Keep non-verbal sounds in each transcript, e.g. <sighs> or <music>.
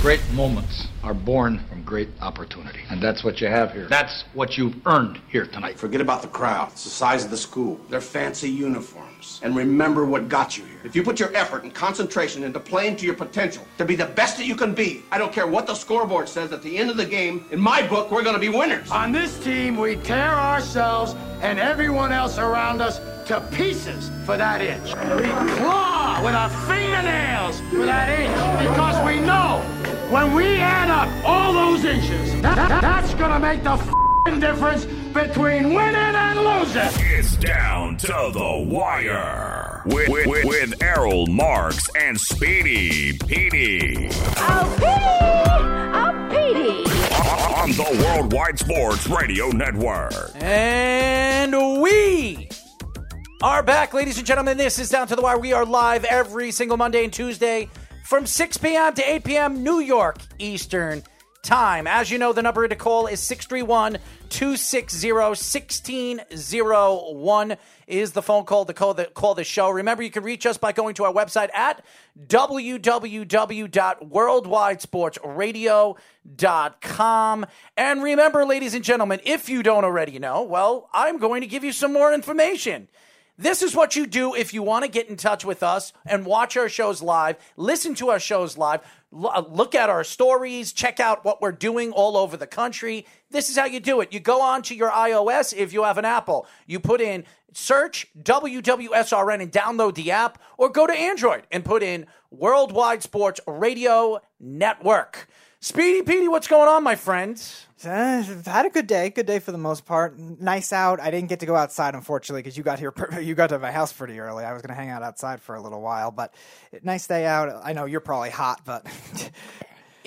Great moments are born from great opportunity. And that's what you have here. That's what you've earned here tonight. Forget about the crowd. It's the size of the school. Their fancy uniforms. And remember what got you here. If you put your effort and concentration into playing to your potential, to be the best that you can be, I don't care what the scoreboard says at the end of the game, in my book, we're going to be winners. On this team, we tear ourselves and everyone else around us to pieces for that inch. We claw with our fingernails for that inch because we know when we add up all those inches, that, that- that's gonna make the f***ing difference between winning and losing. It's down to the wire with, with, with Errol Marks and Speedy Petey oh, oh, on the Worldwide Sports Radio Network. And we are back, ladies and gentlemen. This is Down to the Wire. We are live every single Monday and Tuesday from 6 p.m. to 8 p.m. New York Eastern Time. As you know, the number to call is 631 260 1601 is the phone call to call the, call the show. Remember, you can reach us by going to our website at www.worldwidesportsradio.com. And remember, ladies and gentlemen, if you don't already know, well, I'm going to give you some more information. This is what you do if you want to get in touch with us and watch our shows live, listen to our shows live, uh, look at our stories, check out what we're doing all over the country. This is how you do it. You go on to your iOS if you have an Apple. You put in search WWSRN and download the app, or go to Android and put in Worldwide Sports Radio Network. Speedy Petey, what's going on, my Uh, had a good day. Good day for the most part. Nice out. I didn't get to go outside, unfortunately, because you got here. <laughs> You got to my house pretty early. I was going to hang out outside for a little while, but nice day out. I know you're probably hot, but <laughs>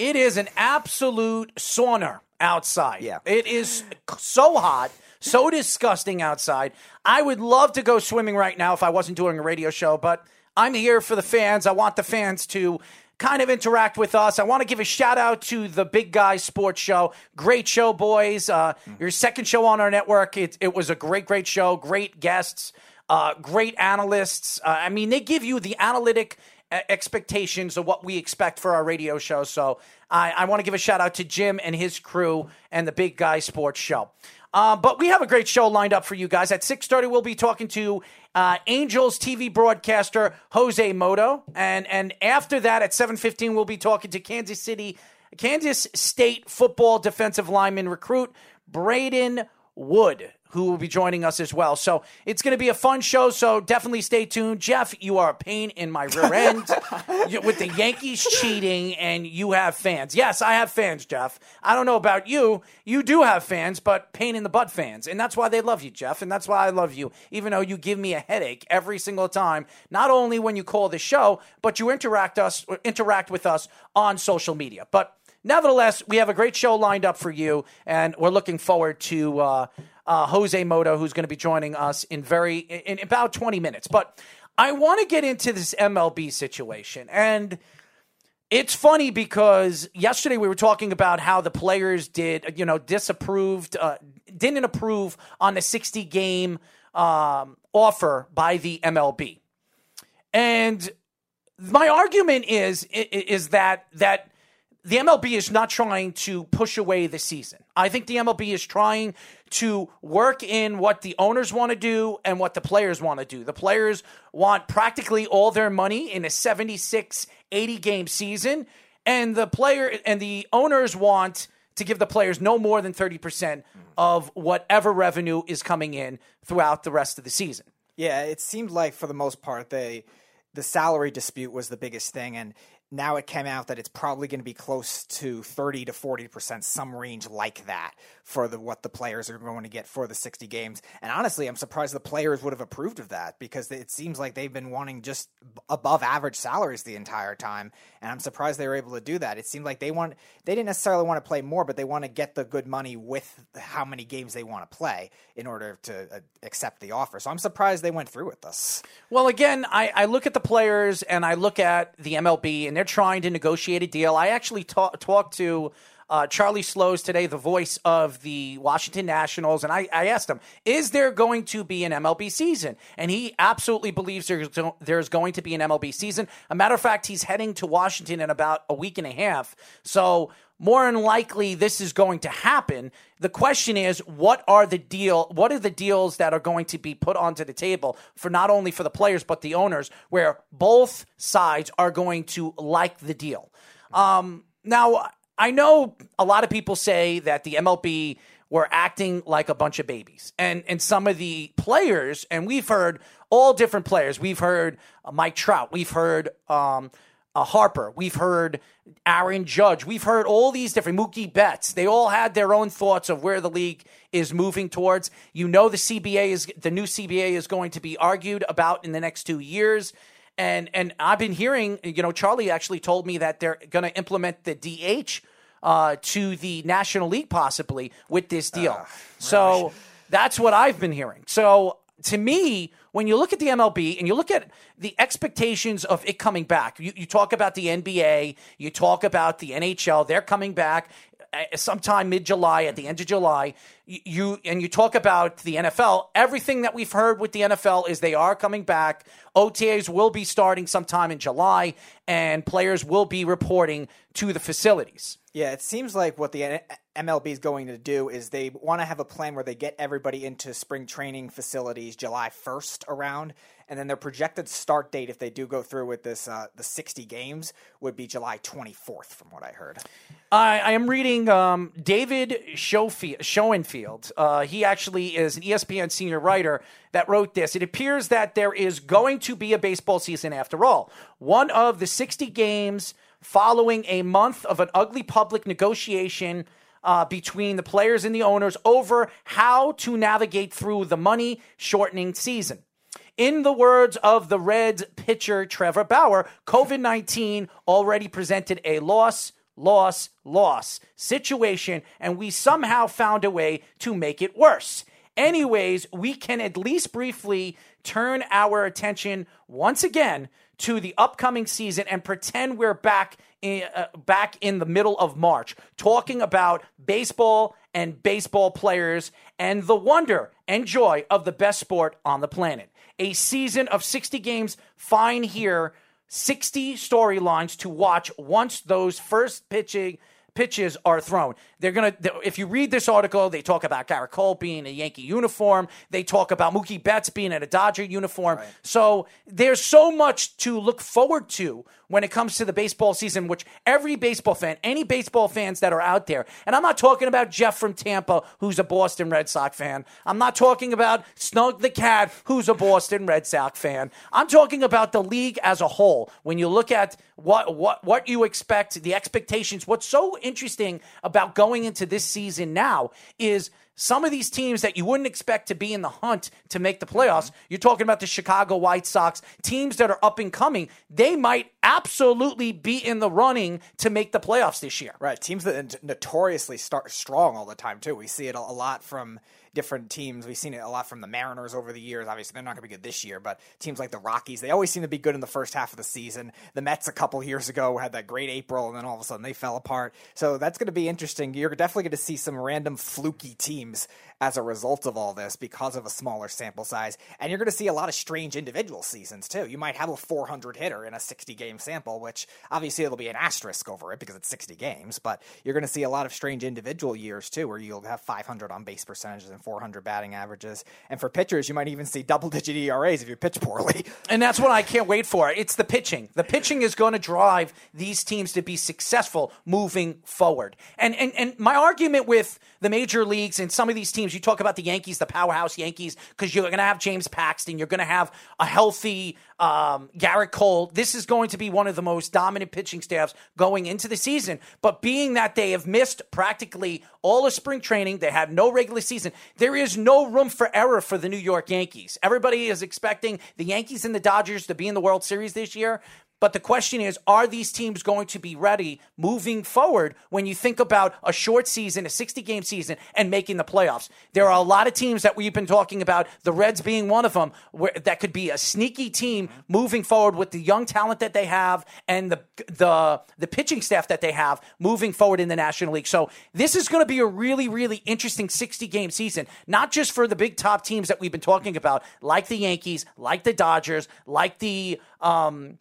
It is an absolute sauna outside. Yeah. It is so hot, so disgusting outside. I would love to go swimming right now if I wasn't doing a radio show, but I'm here for the fans. I want the fans to kind of interact with us. I want to give a shout out to the Big Guy Sports Show. Great show, boys. Uh, Your second show on our network. It, it was a great, great show. Great guests, uh, great analysts. Uh, I mean, they give you the analytic uh, expectations of what we expect for our radio show. So I, I want to give a shout out to Jim and his crew and the Big Guy Sports Show. Uh, but we have a great show lined up for you guys. At 6.30, we'll be talking to uh, Angels TV broadcaster Jose Mota. And, and after that, at 7.15, we'll be talking to Kansas City, Kansas State football defensive lineman recruit Braden Wood, who will be joining us as well. So it's going to be a fun show. So definitely stay tuned. Jeff, you are a pain in my rear <laughs> end with the Yankees cheating, and you have fans. Yes, I have fans, Jeff. I don't know about you. You do have fans, but pain in the butt fans, and that's why they love you, Jeff, and that's why I love you. Even though you give me a headache every single time, not only when you call the show, but you interact us interact with us on social media. But Nevertheless, we have a great show lined up for you, and we're looking forward to uh, uh, Jose Mota, who's going to be joining us in very in, in about twenty minutes. But I want to get into this MLB situation, and it's funny because yesterday we were talking about how the players did, you know, disapproved, uh, didn't approve on the sixty game um, offer by the MLB, and my argument is is that that the MLB is not trying to push away the season. I think the MLB is trying to work in what the owners want to do and what the players want to do. The players want practically all their money in a 76 80 game season and the player and the owners want to give the players no more than 30% of whatever revenue is coming in throughout the rest of the season. Yeah, it seemed like for the most part they the salary dispute was the biggest thing and now it came out that it's probably going to be close to 30 to 40% some range like that for the what the players are going to get for the 60 games. And honestly, I'm surprised the players would have approved of that because it seems like they've been wanting just above average salaries the entire time and I'm surprised they were able to do that. It seemed like they want they didn't necessarily want to play more, but they want to get the good money with how many games they want to play in order to uh, accept the offer. So I'm surprised they went through with this. Well, again, I, I look at the players and I look at the MLB, and they're trying to negotiate a deal. I actually ta- talked to uh, Charlie Slowes today, the voice of the Washington Nationals, and I, I, asked him, "Is there going to be an MLB season?" And he absolutely believes there's there's going to be an MLB season. A matter of fact, he's heading to Washington in about a week and a half. So more than likely this is going to happen. The question is, what are the deal? What are the deals that are going to be put onto the table for not only for the players but the owners, where both sides are going to like the deal? Um, now, I know a lot of people say that the MLB were acting like a bunch of babies. And and some of the players, and we've heard all different players. We've heard Mike Trout. We've heard um, uh, Harper. We've heard Aaron Judge. We've heard all these different Mookie Betts. They all had their own thoughts of where the league is moving towards. You know, the CBA is the new CBA is going to be argued about in the next two years. And and I've been hearing, you know, Charlie actually told me that they're going to implement the DH uh, to the National League possibly with this deal. Uh, so that's what I've been hearing. So to me, when you look at the MLB and you look at the expectations of it coming back, you, you talk about the NBA, you talk about the NHL, they're coming back uh, sometime mid July, at the end of July. You and you talk about the NFL. Everything that we've heard with the NFL is they are coming back. OTAs will be starting sometime in July, and players will be reporting to the facilities. Yeah, it seems like what the MLB is going to do is they want to have a plan where they get everybody into spring training facilities July 1st around, and then their projected start date, if they do go through with this, uh, the 60 games, would be July 24th, from what I heard. I, I am reading um, David Schoenfield. Uh, he actually is an ESPN senior writer that wrote this. It appears that there is going to be a baseball season after all. One of the 60 games following a month of an ugly public negotiation uh, between the players and the owners over how to navigate through the money shortening season. In the words of the Reds pitcher Trevor Bauer, COVID 19 already presented a loss, loss, loss situation, and we somehow found a way to make it worse. Anyways, we can at least briefly turn our attention once again to the upcoming season and pretend we're back in, uh, back in the middle of March, talking about baseball and baseball players and the wonder and joy of the best sport on the planet. A season of 60 games, fine here, 60 storylines to watch once those first pitching pitches are thrown. They're gonna. If you read this article, they talk about Gerrit Cole being in a Yankee uniform. They talk about Mookie Betts being in a Dodger uniform. Right. So there's so much to look forward to when it comes to the baseball season, which every baseball fan, any baseball fans that are out there, and I'm not talking about Jeff from Tampa, who's a Boston Red Sox fan. I'm not talking about Snug the Cat, who's a Boston Red Sox fan. I'm talking about the league as a whole. When you look at what what what you expect, the expectations, what's so interesting about going into this season now is some of these teams that you wouldn't expect to be in the hunt to make the playoffs, mm-hmm. you're talking about the Chicago White Sox, teams that are up and coming, they might absolutely be in the running to make the playoffs this year. Right. Teams that notoriously start strong all the time, too. We see it a lot from different teams. We've seen it a lot from the Mariners over the years. Obviously, they're not going to be good this year, but teams like the Rockies, they always seem to be good in the first half of the season. The Mets a couple years ago had that great April, and then all of a sudden they fell apart. So that's going to be interesting. You're definitely going to see some random fluky teams as a result of all this because of a smaller sample size. And you're going to see a lot of strange individual seasons too. You might have a 400 hitter in a 60 game sample, which obviously it'll be an asterisk over it because it's 60 games, but you're going to see a lot of strange individual years too, where you'll have 500 on base percentages and 400 batting averages. And for pitchers, you might even see double digit ERAs if you pitch poorly. <laughs> And that's what I can't wait for. It's the pitching. The pitching is going to drive these teams to be successful moving forward. And, and, and my argument with the major leagues and some of these teams, you talk about the Yankees, the powerhouse Yankees, because you're going to have James Paxton, you're going to have a healthy um, Gerrit Cole. This is going to be one of the most dominant pitching staffs going into the season. But being that they have missed practically all of spring training, they have no regular season, there is no room for error for the New York Yankees. Everybody is expecting the Yankees and the Dodgers to be in the World Series this year But the question is, are these teams going to be ready moving forward when you think about a short season, a 60 game season, and making the playoffs? There are a lot of teams that we've been talking about, the Reds being one of them, where that could be a sneaky team moving forward with the young talent that they have and the the the pitching staff that they have moving forward in the National League. So this is going to be a really, really interesting 60 game season, not just for the big top teams that we've been talking about, like the Yankees, like the Dodgers, like the um,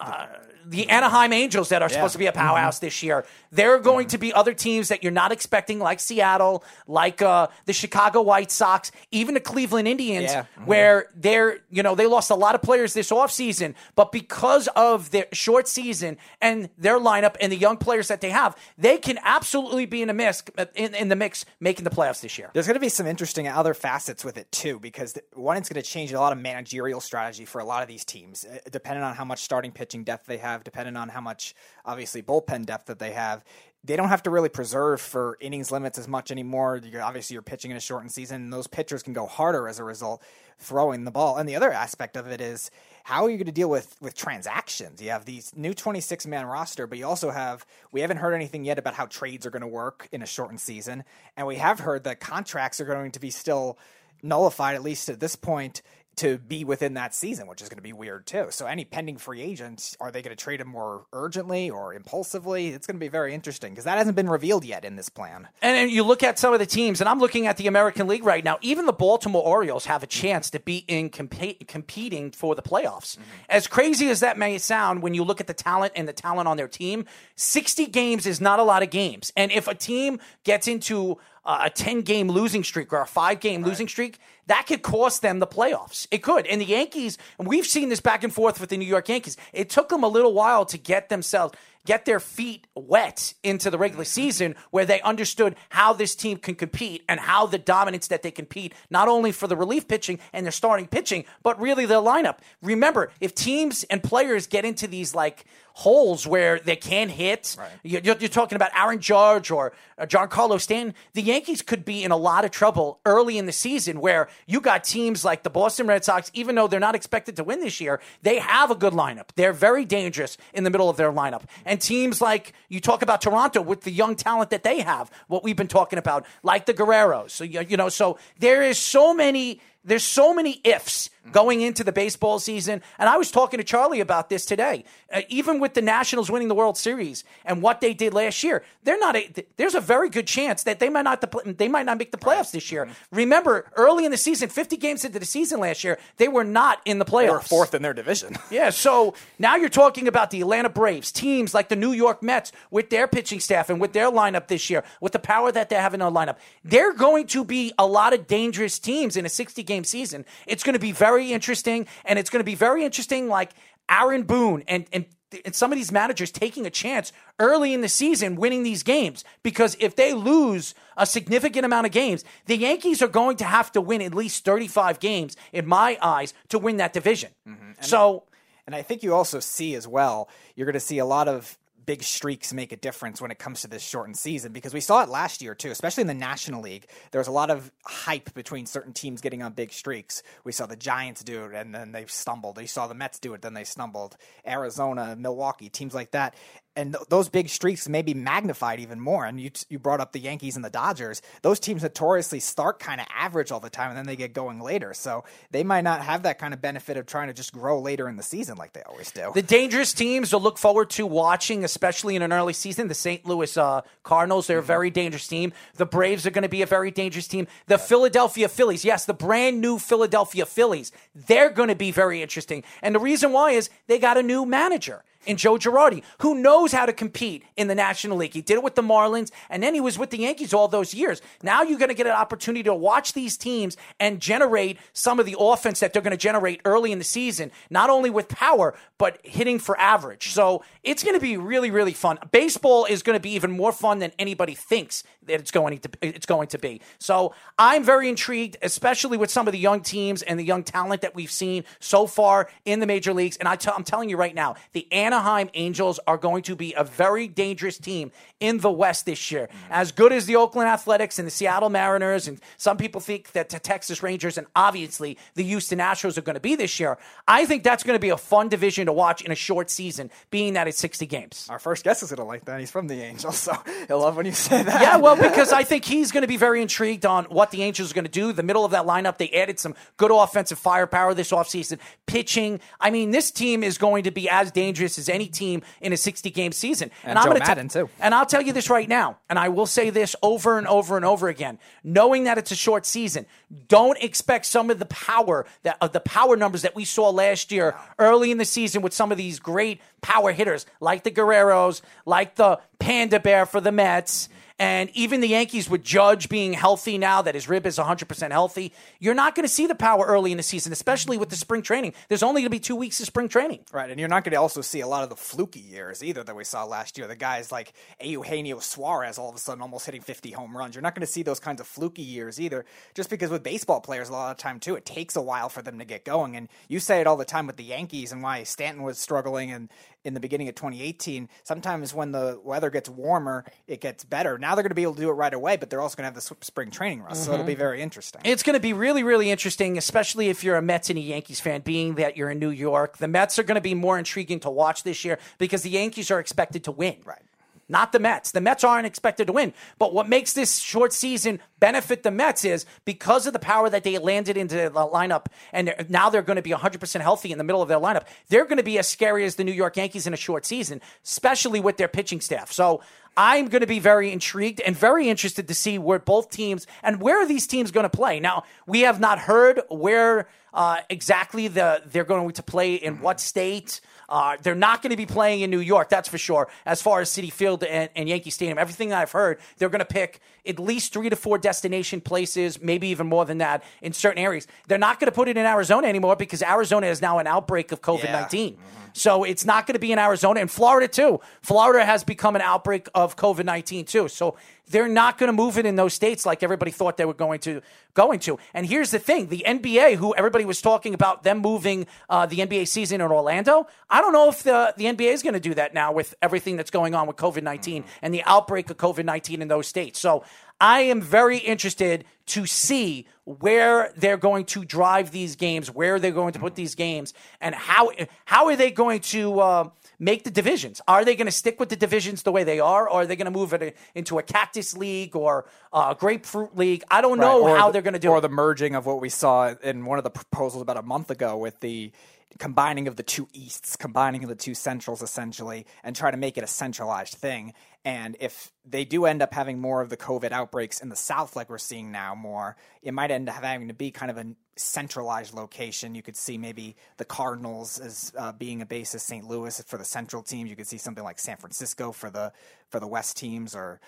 uh, the Anaheim Angels that are supposed to be a powerhouse this year. There are going to be other teams that you're not expecting, like Seattle, like uh, the Chicago White Sox, even the Cleveland Indians, Yeah. where they're, you know, they lost a lot of players this offseason, but because of their short season and their lineup and the young players that they have, they can absolutely be in the mix, in, in the mix making the playoffs this year. There's going to be some interesting other facets with it too, because one, it's going to change a lot of managerial strategy for a lot of these teams, uh, depending on how much starting pitching depth they have, depending on how much obviously bullpen depth that they have. They don't have to really preserve for innings limits as much anymore. You're, obviously, you're pitching in a shortened season, and those pitchers can go harder as a result, throwing the ball. And the other aspect of it is how are you going to deal with with transactions? You have these new 26 man roster, but you also have we haven't heard anything yet about how trades are going to work in a shortened season, and we have heard that contracts are going to be still nullified at least at this point to be within that season, which is going to be weird too. So any pending free agents, are they going to trade him more urgently or impulsively? It's going to be very interesting because that hasn't been revealed yet in this plan. And then you look at some of the teams, and I'm looking at the American League right now. Even the Baltimore Orioles have a chance to be in compa- competing for the playoffs. As crazy as that may sound, when you look at the talent and the talent on their team, 60 games is not a lot of games. And if a team gets into uh, a 10 game losing streak or a five game losing streak, that could cost them the playoffs. It could. And the Yankees, and we've seen this back and forth with the New York Yankees, it took them a little while to get themselves get their feet wet into the regular mm-hmm. season where they understood how this team can compete and how the dominance that they compete not only for the relief pitching and their starting pitching but really their lineup remember if teams and players get into these like holes where they can't hit. You're, you're you're talking about aaron judge or uh, giancarlo stanton. The yankees could be in a lot of trouble early in the season where you got teams like the boston red sox even though they're not expected to win this year they have a good lineup. They're very dangerous in the middle of their lineup. And teams like you talk about Toronto with the young talent that they have, what we've been talking about, like the Guerreros. So you know, so there is so many there's so many ifs going into the baseball season. And I was talking to Charlie about this today. Uh, even with the Nationals winning the World Series and what they did last year, they're not. A, there's a very good chance that they might not. The, they might not make the playoffs this year. Remember, early in the season, 50 games into the season last year, they were not in the playoffs. They were fourth in their division. <laughs> Yeah, so now you're talking about the Atlanta Braves, teams like the New York Mets with their pitching staff and with their lineup this year, with the power that they have in their lineup. They're going to be a lot of dangerous teams in a 60 game season. It's going to be very interesting, and it's going to be very interesting, like Aaron Boone and, and and some of these managers taking a chance early in the season winning these games because if they lose a significant amount of games, the Yankees are going to have to win at least 35 games, in my eyes, to win that division. Mm-hmm. So And I think you also see as well, you're going to see a lot of big streaks make a difference when it comes to this shortened season because we saw it last year too, especially in the National League. There was a lot of hype between certain teams getting on big streaks. We saw the Giants do it and then they stumbled. We saw the Mets do it, then they stumbled. Arizona, Milwaukee, teams like that. And th- those big streaks may be magnified even more. And you you brought up the Yankees and the Dodgers. Those teams notoriously start kind of average all the time, and then they get going later. So they might not have that kind of benefit of trying to just grow later in the season like they always do. The dangerous teams to look forward to watching, especially in an early season, the St. Louis uh, Cardinals, they're a very dangerous team. The Braves are going to be a very dangerous team. The Philadelphia Phillies, yes, the brand new Philadelphia Phillies, they're going to be very interesting. And the reason why is they got a new manager in Joe Girardi, who knows how to compete in the National League. He did it with the Marlins, and then he was with the Yankees all those years. Now you're going to get an opportunity to watch these teams and generate some of the offense that they're going to generate early in the season, not only with power, but hitting for average. So it's going to be really, really fun. Baseball is going to be even more fun than anybody thinks that it's going to it's going to be. So I'm very intrigued, especially with some of the young teams and the young talent that we've seen so far in the major leagues. And I t- I'm telling you right now, the Anaheim Angels are going to be a very dangerous team in the West this year. As good as the Oakland Athletics and the Seattle Mariners, and some people think that the Texas Rangers and obviously the Houston Astros are going to be this year, I think that's going to be a fun division to watch in a short season, being that it's 60 games. Our first guest is going to like that. He's from the Angels, so <laughs> he'll love when you say that. Yeah, well, because <laughs> I think he's going to be very intrigued on what the Angels are going to do. The middle of that lineup, they added some good offensive firepower this offseason. Pitching, I mean, this team is going to be as dangerous as any team in a 60 game season. And I'm Joe Maddon, too. And I'll tell you this right now, and I will say this over and over and over again, knowing that it's a short season, don't expect some of the power that of the power numbers that we saw last year early in the season with some of these great power hitters like the Guerreros, like the Panda Bear for the Mets. And even the Yankees with Judge being healthy now that his rib is 100% healthy, you're not going to see the power early in the season, especially with the spring training. There's only going to be two weeks of spring training. Right, and you're not going to also see a lot of the fluky years either that we saw last year. The guys like Eugenio Suarez all of a sudden almost hitting 50 home runs. You're not going to see those kinds of fluky years either, just because with baseball players a lot of time too, it takes a while for them to get going. And you say it all the time with the Yankees and why Stanton was struggling and in the beginning of 2018. Sometimes when the weather gets warmer, it gets better. Now they're going to be able to do it right away, but they're also going to have the spring training rust, so it'll be mm-hmm. very interesting. It's going to be really, really interesting, especially if you're a Mets and a Yankees fan, being that you're in New York. The Mets are going to be more intriguing to watch this year because the Yankees are expected to win. Right. Not the Mets. The Mets aren't expected to win. But what makes this short season benefit the Mets is because of the power that they landed into the lineup, and they're- now they're going to be 100% healthy in the middle of their lineup. They're going to be as scary as the New York Yankees in a short season, especially with their pitching staff. So I'm going to be very intrigued and very interested to see where both teams and where are these teams going to play. Now, we have not heard where uh, exactly the they're going to play in what state. Uh, they're not going to be playing in New York, that's for sure. As far as Citi Field and, and Yankee Stadium, everything that I've heard, they're going to pick at least three to four destination places, maybe even more than that in certain areas. They're not going to put it in Arizona anymore because Arizona is now an outbreak of COVID 19. So it's not going to be in Arizona and Florida too. Florida has become an outbreak of COVID 19 too. So they're not going to move it in those states like everybody thought they were going to going to. And here's the thing: the NBA, who everybody was talking about them moving uh, the NBA season in Orlando, I don't know if the the NBA is going to do that now with everything that's going on with COVID 19 and the outbreak of COVID nineteen in those states. So I am very interested to see where they're going to drive these games, where they're going to put these games, and how how are they going to uh, make the divisions? Are they going to stick with the divisions the way they are, or are they going to move it into a cactus league or a grapefruit league? I don't know or how the- they're going to do or it. Or the merging of what we saw in one of the proposals about a month ago with the combining of the two easts, combining of the two centrals essentially, and try to make it a centralized thing. And if they do end up having more of the COVID outbreaks in the south, like we're seeing now more, it might end up having to be kind of a centralized location. You could see maybe the Cardinals as uh, being a base of St. Louis for the central teams. You could see something like San Francisco for the for the west teams, or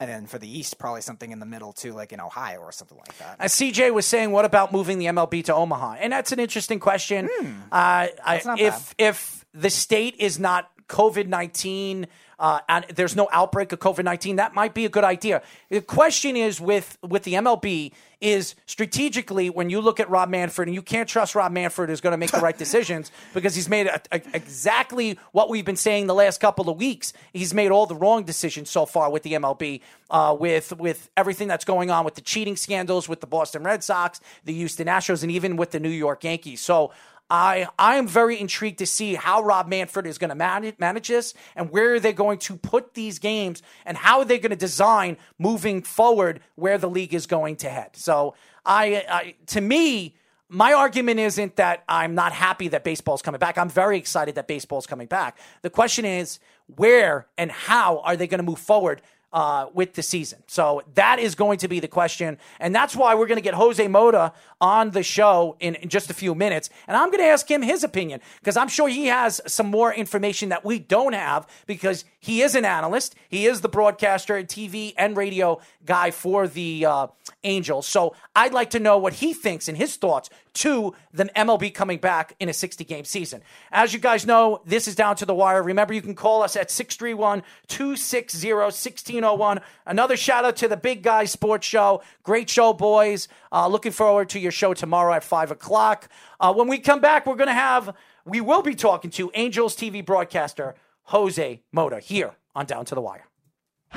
and then for the east, probably something in the middle too, like in Ohio or something like that. As CJ was saying, what about moving the MLB to Omaha? And that's an interesting question. Uh, I, if if the state is not COVID nineteen. Uh, and there's no outbreak of COVID nineteen. That might be a good idea. The question is with with the MLB is strategically when you look at Rob Manfred and you can't trust Rob Manfred is going to make the right <laughs> decisions because he's made a, a- exactly what we've been saying the last couple of weeks. He's made all the wrong decisions so far with the MLB, uh, with with everything that's going on with the cheating scandals with the Boston Red Sox, the Houston Astros, and even with the New York Yankees. So. I I am very intrigued to see how Rob Manfred is going to manage, manage this and where they're going to put these games and how are they're going to design moving forward where the league is going to head. So I, I to me my argument isn't that I'm not happy that baseball's coming back. I'm very excited that baseball's coming back. The question is where and how are they going to move forward uh, with the season. So that is going to be the question. And that's why we're going to get Jose Mota on the show in, in just a few minutes. And I'm going to ask him his opinion because I'm sure he has some more information that we don't have because he is an analyst. He is the broadcaster, TV, and radio guy for the uh, Angels. So I'd like to know what he thinks and his thoughts to the MLB coming back in a 60 game season. As you guys know, this is down to the wire. Remember, you can call us at 631 260 1601. Another shout out to the Big Guy Sports Show. Great show, boys. Uh, looking forward to your your show tomorrow at 5 o'clock. Uh, when we come back, we're going to have, we will be talking to Angels TV broadcaster Jose Mota here on Down to the Wire.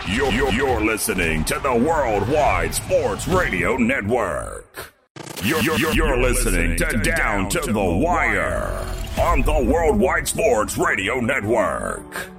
You're, you're, you're listening to the Worldwide Sports Radio Network. You're, you're, you're listening to Down to the Wire on the Worldwide Sports Radio Network.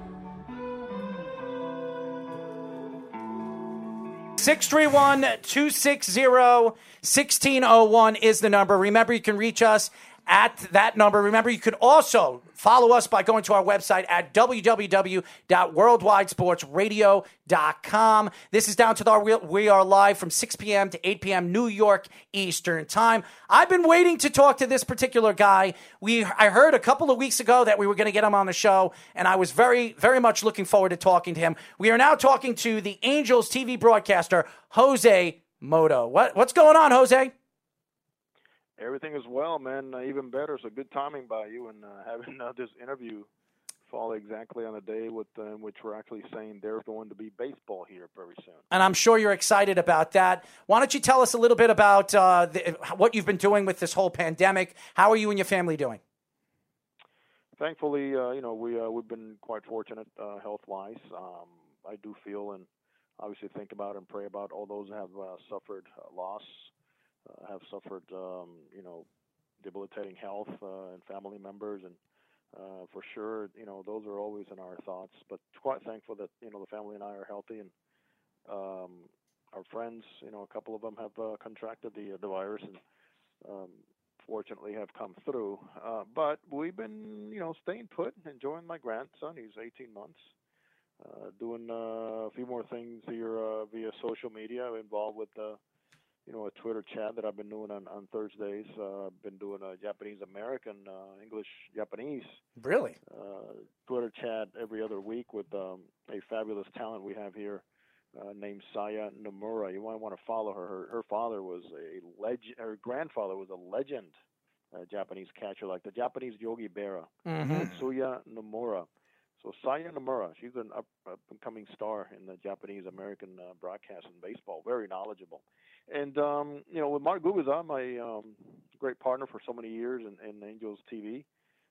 631 260 1601 is the number. Remember, you can reach us at that number. Remember, you can also follow us by going to our website at www.worldwidesportsradio.com. This is down to the we are live from 6 p.m. to 8 p.m. New York Eastern Time. I've been waiting to talk to this particular guy. We I heard a couple of weeks ago that we were going to get him on the show, and I was very very much looking forward to talking to him. We are now talking to the Angels TV broadcaster Jose Mota. What what's going on, Jose? Everything is well, man. Uh, even better. So good timing by you and uh, <laughs> having uh, this interview fall exactly on a day with uh, which we're actually saying there's going to be baseball here very soon. And I'm sure you're excited about that. Why don't you tell us a little bit about uh, the, what you've been doing with this whole pandemic? How are you and your family doing? Thankfully, uh, you know we uh, we've been quite fortunate uh, health wise. Um, I do feel and obviously think about and pray about all those who have uh, suffered loss have suffered, um, you know, debilitating health uh, and family members, and uh, for sure, you know, those are always in our thoughts. But quite thankful that you know the family and I are healthy, and um, our friends, you know, a couple of them have uh, contracted the the virus, and um, fortunately have come through. Uh, but we've been, you know, staying put, enjoying my grandson. He's 18 months. Uh, doing uh, a few more things here uh, via social media, involved with uh, you know, a Twitter chat that I've been doing on, on Thursdays. Uh, I've been doing a Japanese American, uh, English Japanese. Really? Uh, Twitter chat every other week with um, a fabulous talent we have here uh, named Saya Nomura. You might want to follow her. Her, her father was a legend, her grandfather was a legend uh, Japanese catcher, like the Japanese Yogi Berra, mm-hmm. Tsuya Nomura. So Saya Nomura, she's an up, up and coming star in the Japanese American uh, broadcast and baseball. Very knowledgeable. And um, you know, with Mark Gubicza, my um, great partner for so many years in, in Angels TV,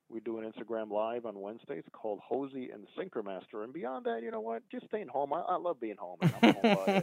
we do an Instagram live on Wednesdays called Jose and the Sinkermaster. And beyond that, you know what? Just staying home. I, I love being home. I'm, home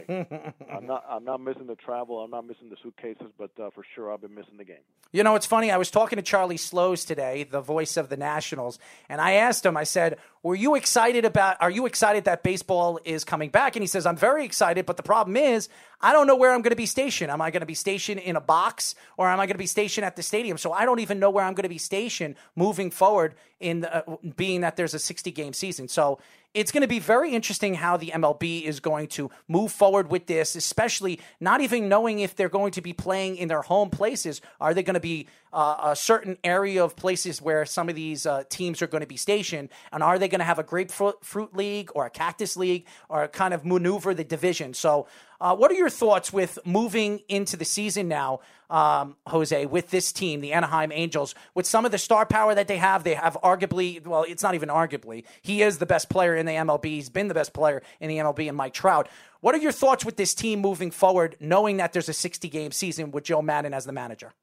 <laughs> I'm not. I'm not missing the travel. I'm not missing the suitcases. But uh, for sure, I've been missing the game. You know, it's funny. I was talking to Charlie Slowes today, the voice of the Nationals, and I asked him. I said, "Were you excited about? Are you excited that baseball is coming back?" And he says, "I'm very excited, but the problem is, I don't know where I'm going to be stationed. Am I going to be stationed in a box, or am I going to be stationed at the stadium? So I don't even know where I'm going to be stationed moving forward in the, uh, being that there's a 60 game season. So it's going to be very interesting how the MLB is going to move forward with this, especially not even knowing if they're going to be playing in their home places. Are they going to be uh, a certain area of places where some of these uh, teams are going to be stationed? And are they going to have a grapefruit league or a cactus league or kind of maneuver the division? So, uh, what are your thoughts with moving into the season now, um, Jose, with this team, the Anaheim Angels, with some of the star power that they have? They have arguably, well, it's not even arguably, he is the best player in the MLB. He's been the best player in the MLB, and Mike Trout. What are your thoughts with this team moving forward, knowing that there's a 60 game season with Joe Maddon as the manager?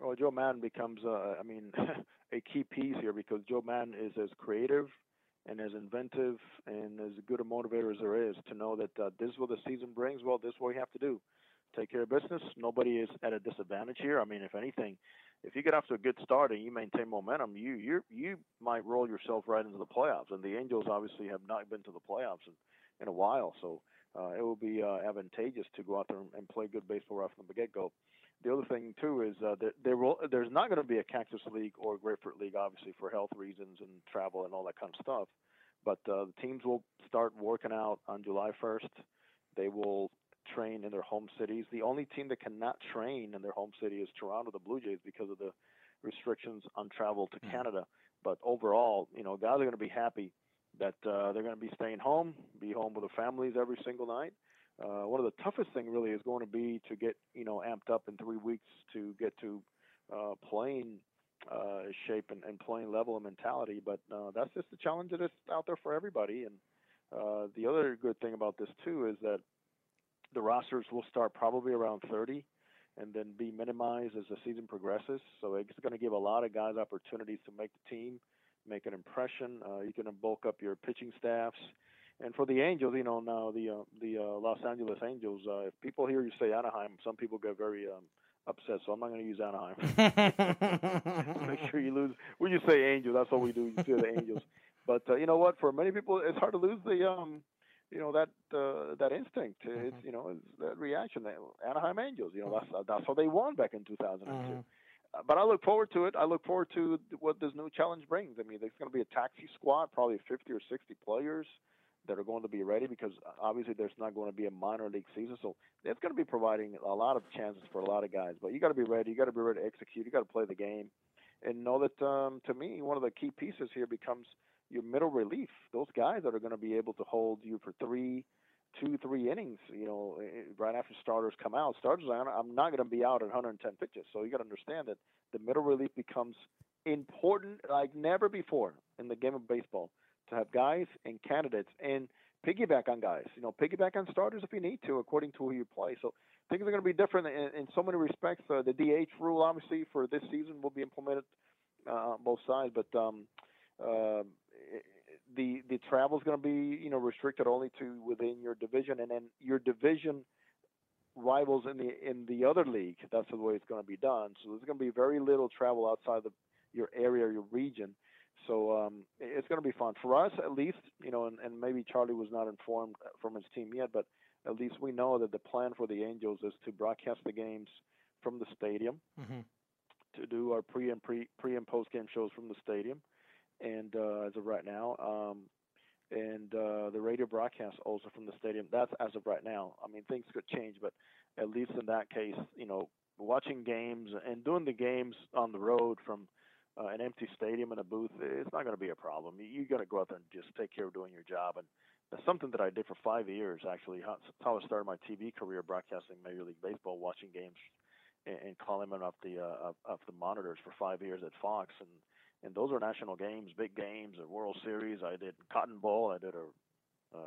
Well, Joe Maddon becomes, uh, I mean, <laughs> a key piece here because Joe Maddon is as creative and as inventive and as good a motivator as there is to know that uh, this is what the season brings. Well, this is what we have to do. Take care of business. Nobody is at a disadvantage here. I mean, if anything, if you get off to a good start and you maintain momentum, you you you might roll yourself right into the playoffs. And the Angels obviously have not been to the playoffs in, in a while, so uh, it will be uh, advantageous to go out there and play good baseball right from the get go the other thing too is uh, that there will there's not going to be a cactus league or grapefruit league, obviously for health reasons and travel and all that kind of stuff. But uh, the teams will start working out on July 1st. They will train in their home cities. The only team that cannot train in their home city is Toronto, the Blue Jays, because of the restrictions on travel to mm-hmm. Canada. But overall, you know, guys are going to be happy that uh, they're going to be staying home, be home with their families every single night, uh, one of the toughest thing really is going to be to get you know amped up in three weeks to get to uh, playing uh, shape and, and playing level and mentality. But uh, that's just the challenge that is out there for everybody. And uh, the other good thing about this too is that the rosters will start probably around 30, and then be minimized as the season progresses. So it's going to give a lot of guys opportunities to make the team, make an impression. Uh, you can bulk up your pitching staffs. And for the Angels, you know, now the uh, the uh, Los Angeles Angels, uh, if people hear you say Anaheim, some people get very um, upset. So I'm not going to use Anaheim. <laughs> <laughs> Make sure you lose. When you say Angels, that's what we do. You say the Angels. <laughs> But uh, you know what? For many people, it's hard to lose the um, you know that uh, that instinct. It's Mm-hmm. you know it's that reaction. That Anaheim Angels. You know that's that's how they won back in 2002. Mhm. Uh, But I look forward to it. I look forward to what this new challenge brings. I mean, there's going to be a taxi squad, probably 50 or 60 players that are going to be ready because uh, obviously there's not going to be a minor league season. So it's going to be providing a lot of chances for a lot of guys. But you got to be ready. You got to be ready to execute. You got to play the game, and know that um, to me one of the key pieces here becomes your middle relief. Those guys that are going to be able to hold you for three, two, three innings. You know, eh, right after starters come out. Starters, I'm not going to be out at 110 pitches. So you got to understand that the middle relief becomes important like never before in the game of baseball to have guys and candidates and piggyback on guys. You know, piggyback on starters if you need to, according to who you play. So things are going to be different in, in so many respects. Uh, the DH rule, obviously, for this season will be implemented uh, on both sides, but um, uh, the the travel is going to be you know restricted only to within your division, and then your division rivals in the in the other league. That's the way it's going to be done. So there's going to be very little travel outside of your area, your region. So um, it's going to be fun for us, at least. You know, and, and maybe Charlie was not informed from his team yet, but at least we know that the plan for the Angels is to broadcast the games from the stadium, Mhm. to do our pre and pre pre and post game shows from the stadium, and uh, as of right now, um, and uh, the radio broadcast also from the stadium. That's as of right now. I mean, things could change, but at least in that case, you know, watching games and doing the games on the road from uh, an empty stadium and a booth, it's not going to be a problem. You, you got to go out there and just take care of doing your job. And that's something that I did for five years, actually. That's how I started my TV career, broadcasting Major League Baseball, watching games and, and calling them off the uh, of, of the monitors for five years at Fox. And and those are national games, big games, a World Series. I did Cotton Bowl. I did a uh,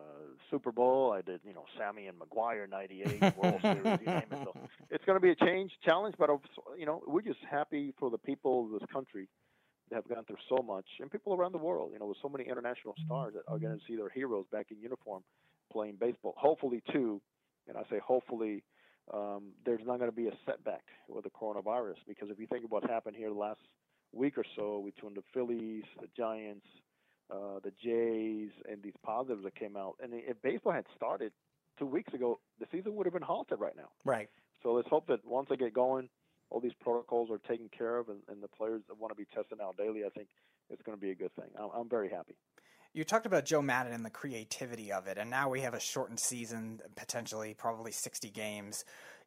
Super Bowl. I did, you know, Sammy and McGwire '98 World Series. You name it. So <laughs> it's going to be a change, challenge, but you know, we're just happy for the people of this country that have gone through so much, and people around the world. You know, with so many international stars that are going to see their heroes back in uniform playing baseball. Hopefully, too, and I say hopefully. Um, there's not going to be a setback with the coronavirus because if you think about what happened here the last week or so between the Phillies, the Giants, uh, the Jays, and these positives that came out. And if baseball had started two weeks ago, the season would have been halted right now. Right. So let's hope that once they get going, all these protocols are taken care of, and, and the players that want to be tested out daily, I think it's going to be a good thing. I'm, I'm very happy. You talked about Joe Maddon and the creativity of it, and now we have a shortened season, potentially probably 60 games.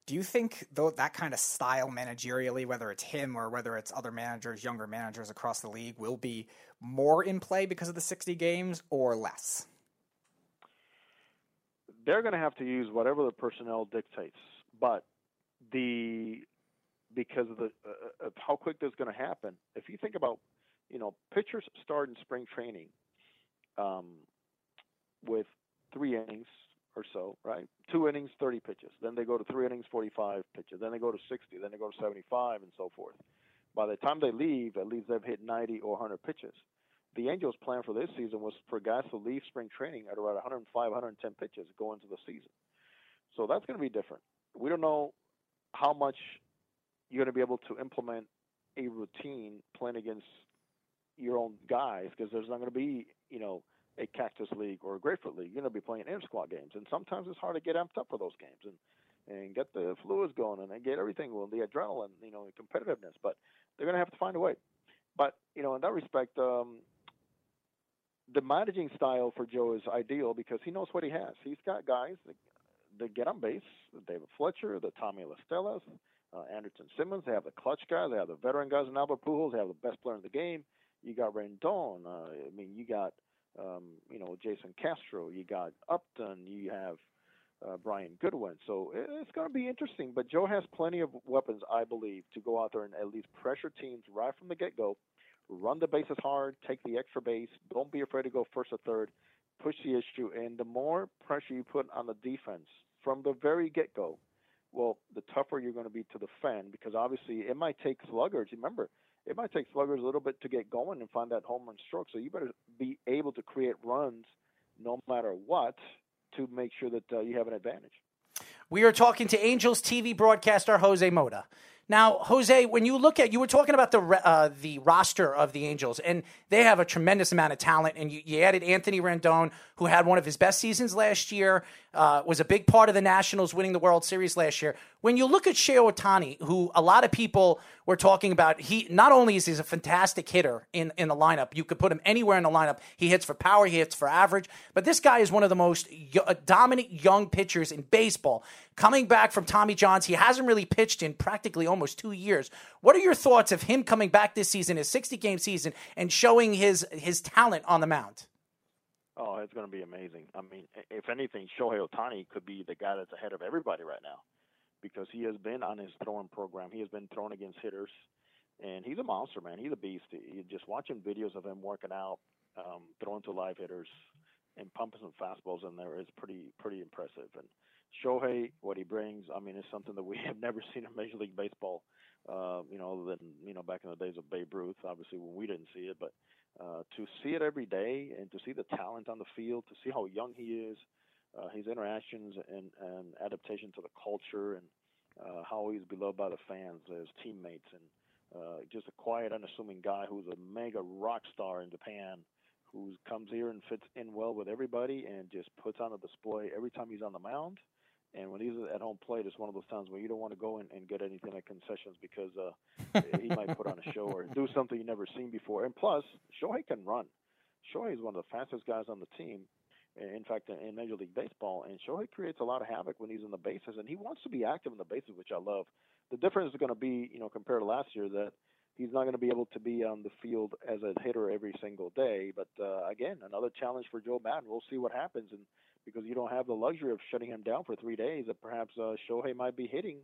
Do you think though that kind of style managerially, whether it's him or whether it's other managers, younger managers across the league, will be more in play because of the 60 games or less? They're going to have to use whatever the personnel dictates, but the because of the uh, of how quick this is going to happen. If you think about, you know, pitchers start in spring training um, with three innings or so, right? Two innings, 30 pitches. Then they go to three innings, 45 pitches. Then they go to 60. Then they go to 75, and so forth. By the time they leave, at least they've hit 90 or 100 pitches. The Angels' plan for this season was for guys to leave spring training at around 105, 110 pitches going into the season. So that's going to be different. We don't know how much you're going to be able to implement a routine playing against your own guys because there's not going to be, you know, a Cactus League or a Grapefruit League. You're going to be playing inter squad games, and sometimes it's hard to get amped up for those games and and get the fluids going and, get everything going, the adrenaline, you know, the competitiveness. But they're going to have to find a way. But you know, in that respect, um, the managing style for Joe is ideal because he knows what he has. He's got guys that, that get on base. David Fletcher, the Tommy La Stellas, uh, Andrelton Simmons. They have the clutch guys. They have the veteran guys in Albert Pujols. They have the best player in the game. You got Rendon. Uh, I mean, you got um, you know Jason Castro. You got Upton. You have uh, Brian Goodwin. So it, it's going to be interesting. But Joe has plenty of weapons, I believe, to go out there and at least pressure teams right from the get-go. Run the bases hard. Take the extra base. Don't be afraid to go first or third. Push the issue, and the more pressure you put on the defense from the very get-go, well, the tougher you're going to be to defend because obviously it might take sluggers. Remember, it might take sluggers a little bit to get going and find that home run stroke. So you better be able to create runs no matter what to make sure that uh, you have an advantage. We are talking to Angels TV broadcaster Jose Mota. Now, Jose, when you look at you were talking about the uh, the roster of the Angels, and they have a tremendous amount of talent. And you, you added Anthony Rendon, who had one of his best seasons last year, uh, was a big part of the Nationals winning the World Series last year. When you look at Shohei Ohtani, who a lot of people were talking about, he not only is he a fantastic hitter in, in the lineup, you could put him anywhere in the lineup. He hits for power, he hits for average, but this guy is one of the most y- dominant young pitchers in baseball. Coming back from Tommy John's, he hasn't really pitched in practically almost two years. What are your thoughts of him coming back this season, his 60 game season, and showing his his talent on the mound? Oh, it's going to be amazing. I mean, if anything, Shohei Ohtani could be the guy that's ahead of everybody right now because he has been on his throwing program. He has been throwing against hitters, and he's a monster, man. He's a beast. You just watching videos of him working out, um, throwing to live hitters, and pumping some fastballs in there is pretty pretty impressive. And Shohei, what he brings, I mean, it's something that we <laughs> have never seen in Major League Baseball. Uh, you know, than you know back in the days of Babe Ruth, obviously when we didn't see it, but uh, to see it every day and to see the talent on the field, to see how young he is, uh, his interactions and, and adaptation to the culture, and uh, how he's beloved by the fans, his teammates, and uh, just a quiet, unassuming guy who's a mega rock star in Japan, who comes here and fits in well with everybody and just puts on a display every time he's on the mound. And when he's at home plate, it's one of those times where you don't want to go in and get anything at concessions because uh, <laughs> he might put on a show or do something you've never seen before. And plus, Shohei can run. Shohei is one of the fastest guys on the team. In fact, in Major League Baseball, and Shohei creates a lot of havoc when he's in the bases, and he wants to be active in the bases, which I love. The difference is going to be, you know, compared to last year, that he's not going to be able to be on the field as a hitter every single day. But uh, again, another challenge for Joe Maddon. We'll see what happens, and because you don't have the luxury of shutting him down for three days. That perhaps uh, Shohei might be hitting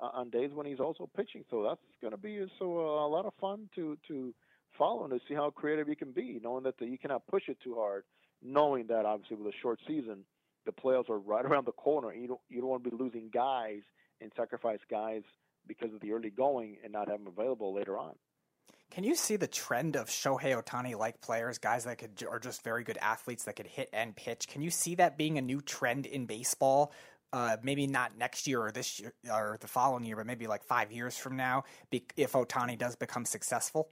uh, on days when he's also pitching. So that's going to be so uh, a lot of fun to to follow and to see how creative you can be, knowing that the, you cannot push it too hard, knowing that obviously with a short season, the playoffs are right <laughs> around the corner. You don't you don't want to be losing guys and sacrifice guys because of the early going and not have them available later on. Can you see the trend of Shohei Ohtani like players, guys that could are just very good athletes that could hit and pitch? Can you see that being a new trend in baseball? Uh, maybe not next year or this year or the following year, but maybe like five years from now, if Ohtani does become successful.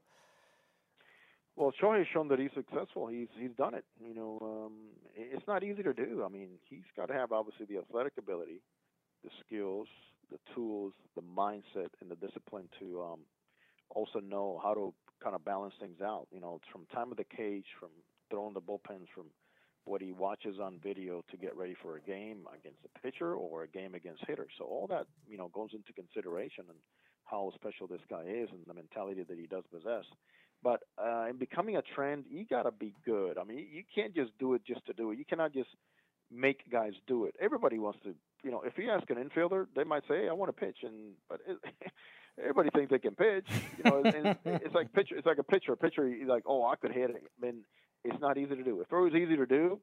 Well, Shohei has shown that he's successful. He's he's done it. You know, um, it's not easy to do. I mean, he's got to have obviously the athletic ability, the skills, the tools, the mindset, and the discipline to um, also know how to kind of balance things out. You know, from time of the cage, from throwing the bullpens, from what he watches on video to get ready for a game against a pitcher or a game against hitter. So all that you know goes into consideration and how special this guy is and the mentality that he does possess. But uh, in becoming a trend, you got to be good. I mean, you can't just do it just to do it. You cannot just make guys do it. Everybody wants to, you know, if you ask an infielder, they might say, hey, "I want to pitch," and but it, <laughs> everybody thinks they can pitch. You know, and <laughs> it's like pitcher. It's like a pitcher. A pitcher, he's like, oh, I could hit it. I mean, it's not easy to do. If it was easy to do,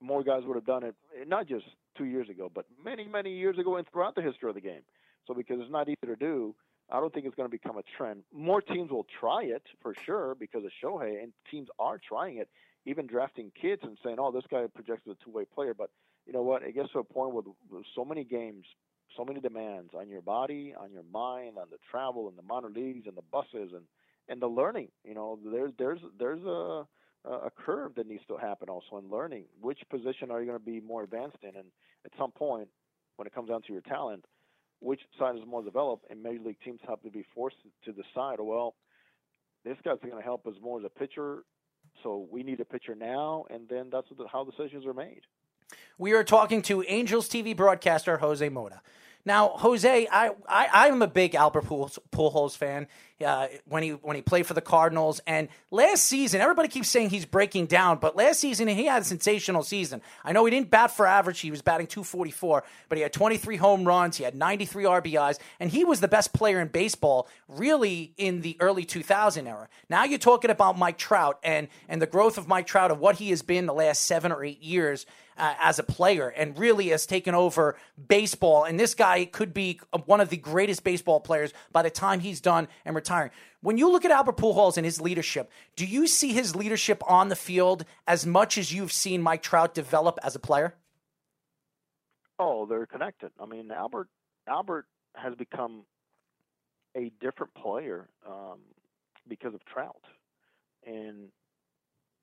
more guys would have done it. Eh, not just two years ago, but many, many years ago, and throughout the history of the game. So because it's not easy to do, I don't think it's going to become a trend. More teams will try it for sure because of Shohei, and teams are trying it, even drafting kids and saying, "Oh, this guy projects as a two-way player." But you know what? It gets to a point with, with so many games so many demands on your body, on your mind, on the travel and the minor leagues and the buses and and the learning. You know, there's there's there's a a curve that needs to happen also in learning. Which position are you going to be more advanced in? And at some point, when it comes down to your talent, which side is more developed? And major league teams have to be forced to decide. Well, this guy's going to help us more as a pitcher, so we need a pitcher now, and then that's how decisions are made. We are talking to Angels TV broadcaster Jose Mota. Now, Jose, I, I, I am a big Albert Pujols fan. Uh, when he when he played for the Cardinals, and last season, everybody keeps saying he's breaking down, but last season he had a sensational season. I know he didn't bat for average; he was batting 244, but he had 23 home runs, he had 93 RBIs, and he was the best player in baseball, really in the early 2000 era. Now you're talking about Mike Trout and and the growth of Mike Trout of what he has been the last seven or eight years. Uh, as a player and really has taken over baseball. And this guy could be one of the greatest baseball players by the time he's done and retiring. When you look at Albert Pujols and his leadership, do you see his leadership on the field as much as you've seen Mike Trout develop as a player? Oh, they're connected. I mean, Albert Albert has become a different player um, because of Trout, and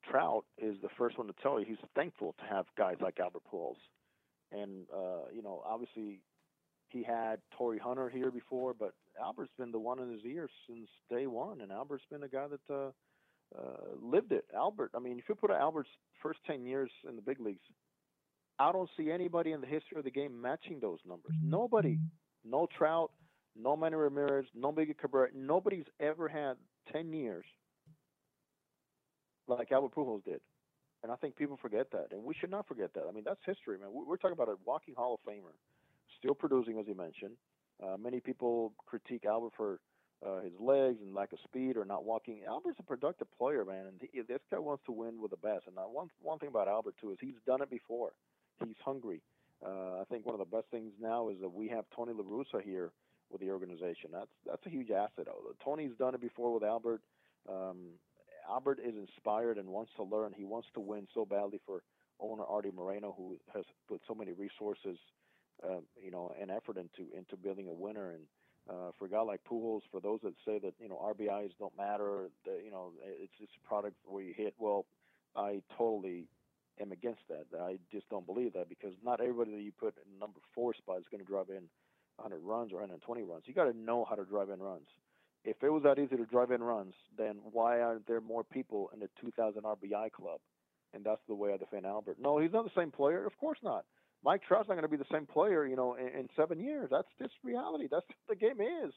Trout is the first one to tell you he's thankful to have guys like Albert Pujols, and uh, you know, obviously, he had Torii Hunter here before, but Albert's been the one in his ear since day one, and Albert's been a guy that uh, uh, lived it. Albert, I mean, if you put Albert's first ten years in the big leagues, I don't see anybody in the history of the game matching those numbers. Nobody, no Trout, no Manny Ramirez, no Miguel Cabrera. Nobody's ever had ten years like Albert Pujols did. And I think people forget that, and we should not forget that. I mean, that's history, man. We're talking about a walking Hall of Famer, still producing, as you mentioned. Uh, many people critique Albert for uh, his legs and lack of speed or not walking. Albert's a productive player, man, and he, this guy wants to win with the best. And one one thing about Albert too is he's done it before. He's hungry. Uh, I think one of the best things now is that we have Tony La Russa here with the organization. That's that's a huge asset. Tony's done it before with Albert. Um, Albert is inspired and wants to learn. He wants to win so badly for owner Arte Moreno, who has put so many resources, uh, you know, and effort into into building a winner. And uh, for a guy like Pujols, for those that say that you know RBIs don't matter, the, you know, it's just a product where you hit. Well, I totally am against that. I just don't believe that because not everybody that you put in number four spot is going to drive in 100 runs or 120 runs. You got to know how to drive in runs if it was that easy to drive in runs, then why aren't there more people in the 2,000 RBI club? And that's the way I defend Albert. No, he's not the same player. Of course not. Mike Trout's not going to be the same player, you know, in, in seven years. That's just reality. That's what the game is.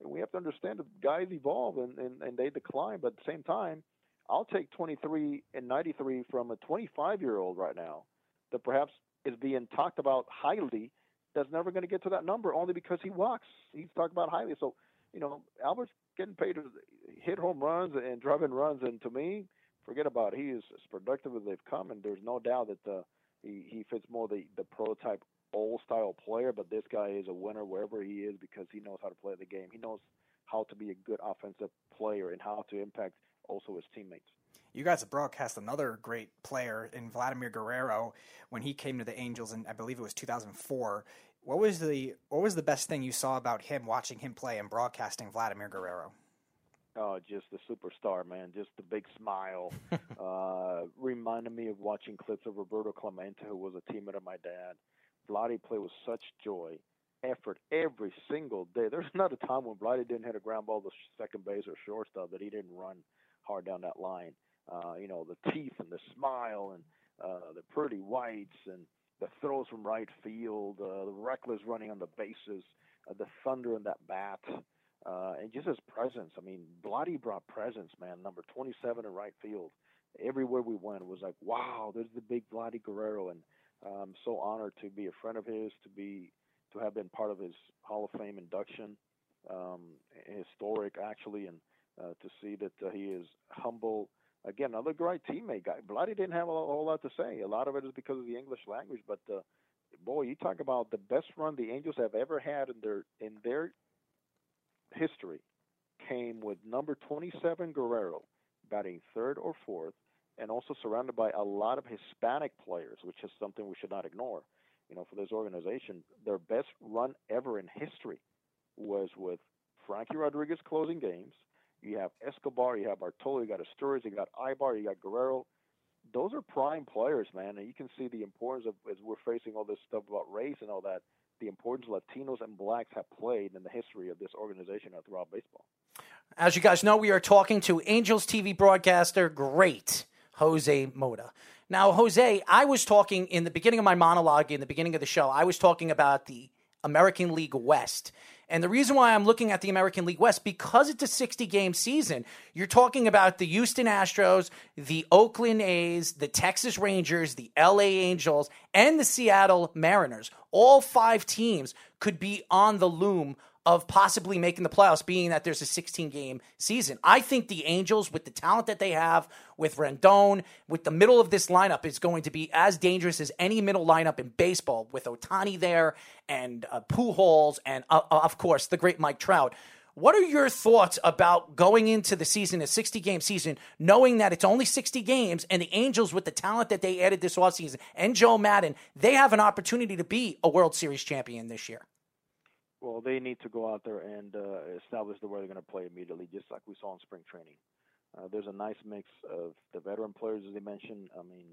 And we have to understand that guys evolve and, and, and they decline. But at the same time, I'll take 23 and 93 from a 25 year old right now that perhaps is being talked about highly that's never going to get to that number only because he walks. He's talked about highly. So you know, Albert's getting paid to hit home runs and drive in runs, and to me, forget about it. He is as productive as they've come, and there's no doubt that he he fits more the the prototype old style player. But this guy is a winner wherever he is because he knows how to play the game. He knows how to be a good offensive player and how to impact also his teammates. You guys have broadcast another great player in Vladimir Guerrero when he came to the Angels and I believe it was 2004. What was the what was the best thing you saw about him watching him play and broadcasting Vladimir Guerrero? Oh, just the superstar, man. Just the big smile. <laughs> uh, reminded me of watching clips of Roberto Clemente, who was a teammate of my dad. Vladdy played with such joy, effort every single day. There's not a time when Vladdy didn't hit a ground ball to second base or shortstop that he didn't run hard down that line. Uh, you know, the teeth and the smile and uh, the pretty whites and the throws from right field, uh, the reckless running on the bases, uh, the thunder in that bat, uh, and just his presence. I mean, Vladdy brought presence, man. Number 27 in right field. Everywhere we went, was like, wow, there's the big Vladdy Guerrero, and I'm um, so honored to be a friend of his, to be to have been part of his Hall of Fame induction. Um, historic, actually, and uh, to see that uh, he is humble again, another great teammate guy. Vladdy didn't have a whole lot to say. A lot of it is because of the English language, but uh, boy, you talk about the best run the Angels have ever had in their in their history came with number 27 Guerrero batting third or fourth, and also surrounded by a lot of Hispanic players, which is something we should not ignore. You know, for this organization, their best run ever in history was with Frankie Rodriguez closing games, you have Escobar, you have Bartolo, you got Izturis, you got Aybar, you got Guerrero. Those are prime players, man, and you can see the importance of as we're facing all this stuff about race and all that. The importance Latinos and blacks have played in the history of this organization throughout baseball. As you guys know, we are talking to Angels TV broadcaster, great Jose Mota. Now, Jose, I was talking in the beginning of my monologue, in the beginning of the show, I was talking about the American League West and the reason why I'm looking at the American League West, because it's a 60 game season, you're talking about the Houston Astros, the Oakland A's, the Texas Rangers, the LA Angels, and the Seattle Mariners. All five teams could be on the loom of possibly making the playoffs, being that there's a 16 game season. I think the Angels, with the talent that they have, with Rendon, with the middle of this lineup, is going to be as dangerous as any middle lineup in baseball, with Ohtani there and uh, Pujols, and uh, uh of course, the great Mike Trout. What are your thoughts about going into the season, a 60 game season, knowing that it's only 60 games and the Angels, with the talent that they added this offseason, and Joe Maddon, they have an opportunity to be a World Series champion this year? Well, they need to go out there and uh, establish the way they're going to play immediately, just like we saw in spring training. Uh, there's a nice mix of the veteran players, as they mentioned. I mean,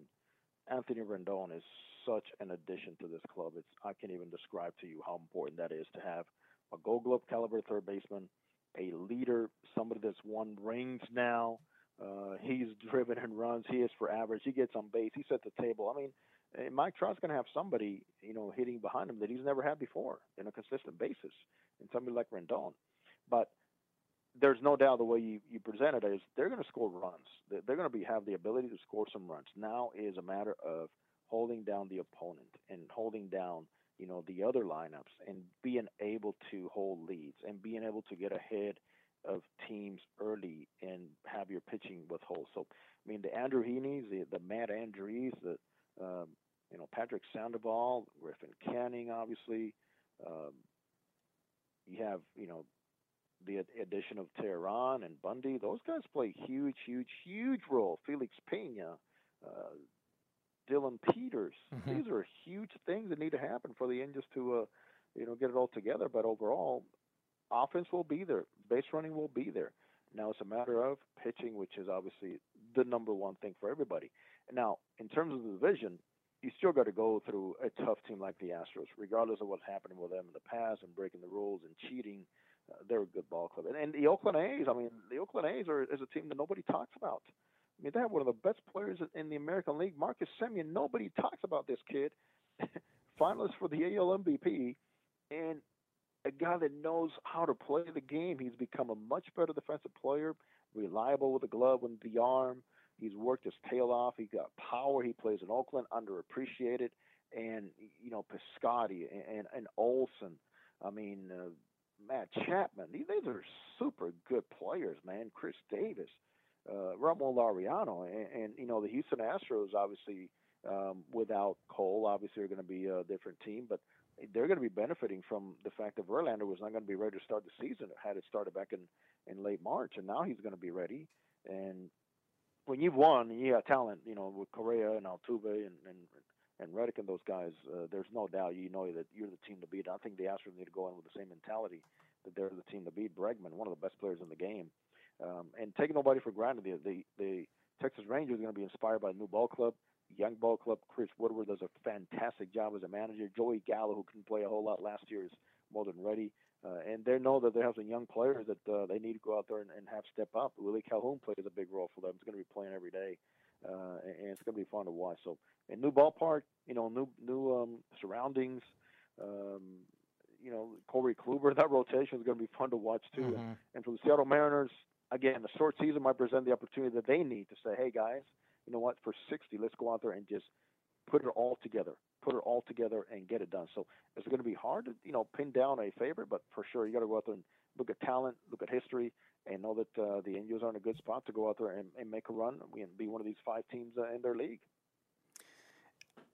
Anthony Rendon is such an addition to this club. It's I can't even describe to you how important that is to have a Gold Glove caliber third baseman, a leader, somebody that's won rings now. Uh, he's driven and runs. He is for average. He gets on base. He sets the table. I mean, Mike Trout's going to have somebody, you know, hitting behind him that he's never had before in a consistent basis, and somebody like Rendon. But there's no doubt the way you, you present it is they're going to score runs. They're going to be have the ability to score some runs. Now is a matter of holding down the opponent and holding down, you know, the other lineups and being able to hold leads and being able to get ahead of teams early and have your pitching withhold. So, I mean, the Andrew Heaney's, the, the Matt Andriese, the um, you know, Patrick Sandoval, Griffin Canning, obviously. Um, you have, you know, the addition of Teheran and Bundy. Those guys play huge, huge, huge role. Felix Pena, uh, Dillon Peters. Mm-hmm. These are huge things that need to happen for the Indians to, uh, you know, get it all together. But overall, offense will be there. Base running will be there. Now it's a matter of pitching, which is obviously the number one thing for everybody. Now, in terms of the division, you still got to go through a tough team like the Astros, regardless of what's happening with them in the past and breaking the rules and cheating. Uh, they're a good ball club, and, and the Oakland A's. I mean, the Oakland A's are is a team that nobody talks about. I mean, they have one of the best players in the American League, Marcus Semien. Nobody talks about this kid, <laughs> finalist for the AL MVP, and a guy that knows how to play the game. He's become a much better defensive player, reliable with the glove and the arm. He's worked his tail off. He got power. He plays in Oakland, underappreciated, and you know Piscotty and and, Olson. I mean, uh, Matt Chapman. These, are super good players, man. Khris Davis, uh, Ramon Laureano, and, and you know the Houston Astros. Obviously, um, without Cole, obviously are going to be a different team, but they're going to be benefiting from the fact that Verlander was not going to be ready to start the season. Had it started back in in late March, and now he's going to be ready. And when you've won, you have talent, you know, with Correa and Altuve and and and Reddick and those guys. Uh, there's no doubt you know that you're the team to beat. I think the Astros need to go in with the same mentality that they're the team to beat. Bregman, one of the best players in the game, um, and taking nobody for granted. The the, the Texas Rangers are going to be inspired by the new ball club, young ball club. Chris Woodward does a fantastic job as a manager. Joey Gallo, who couldn't play a whole lot last year, is more than ready. Uh, and they know that they have some young players that uh, they need to go out there and, and have step up. Willie Calhoun plays a big role for them. He's going to be playing every day, uh, and, and it's going to be fun to watch. So, a new ballpark, you know, new new um, surroundings. Um, you know, Corey Kluber, <laughs> that rotation is going to be fun to watch too. Mm-hmm. And, and for the Seattle Mariners, again, the short season might present the opportunity that they need to say, hey guys, you know what, for 60, let's go out there and just put it all together put it all together and get it done. So it's going to be hard to you know pin down a favorite, but for sure you got to go out there and look at talent, look at history, and know that uh, the Angels are in a good spot to go out there and, and make a run and be one of these five teams uh, in their league.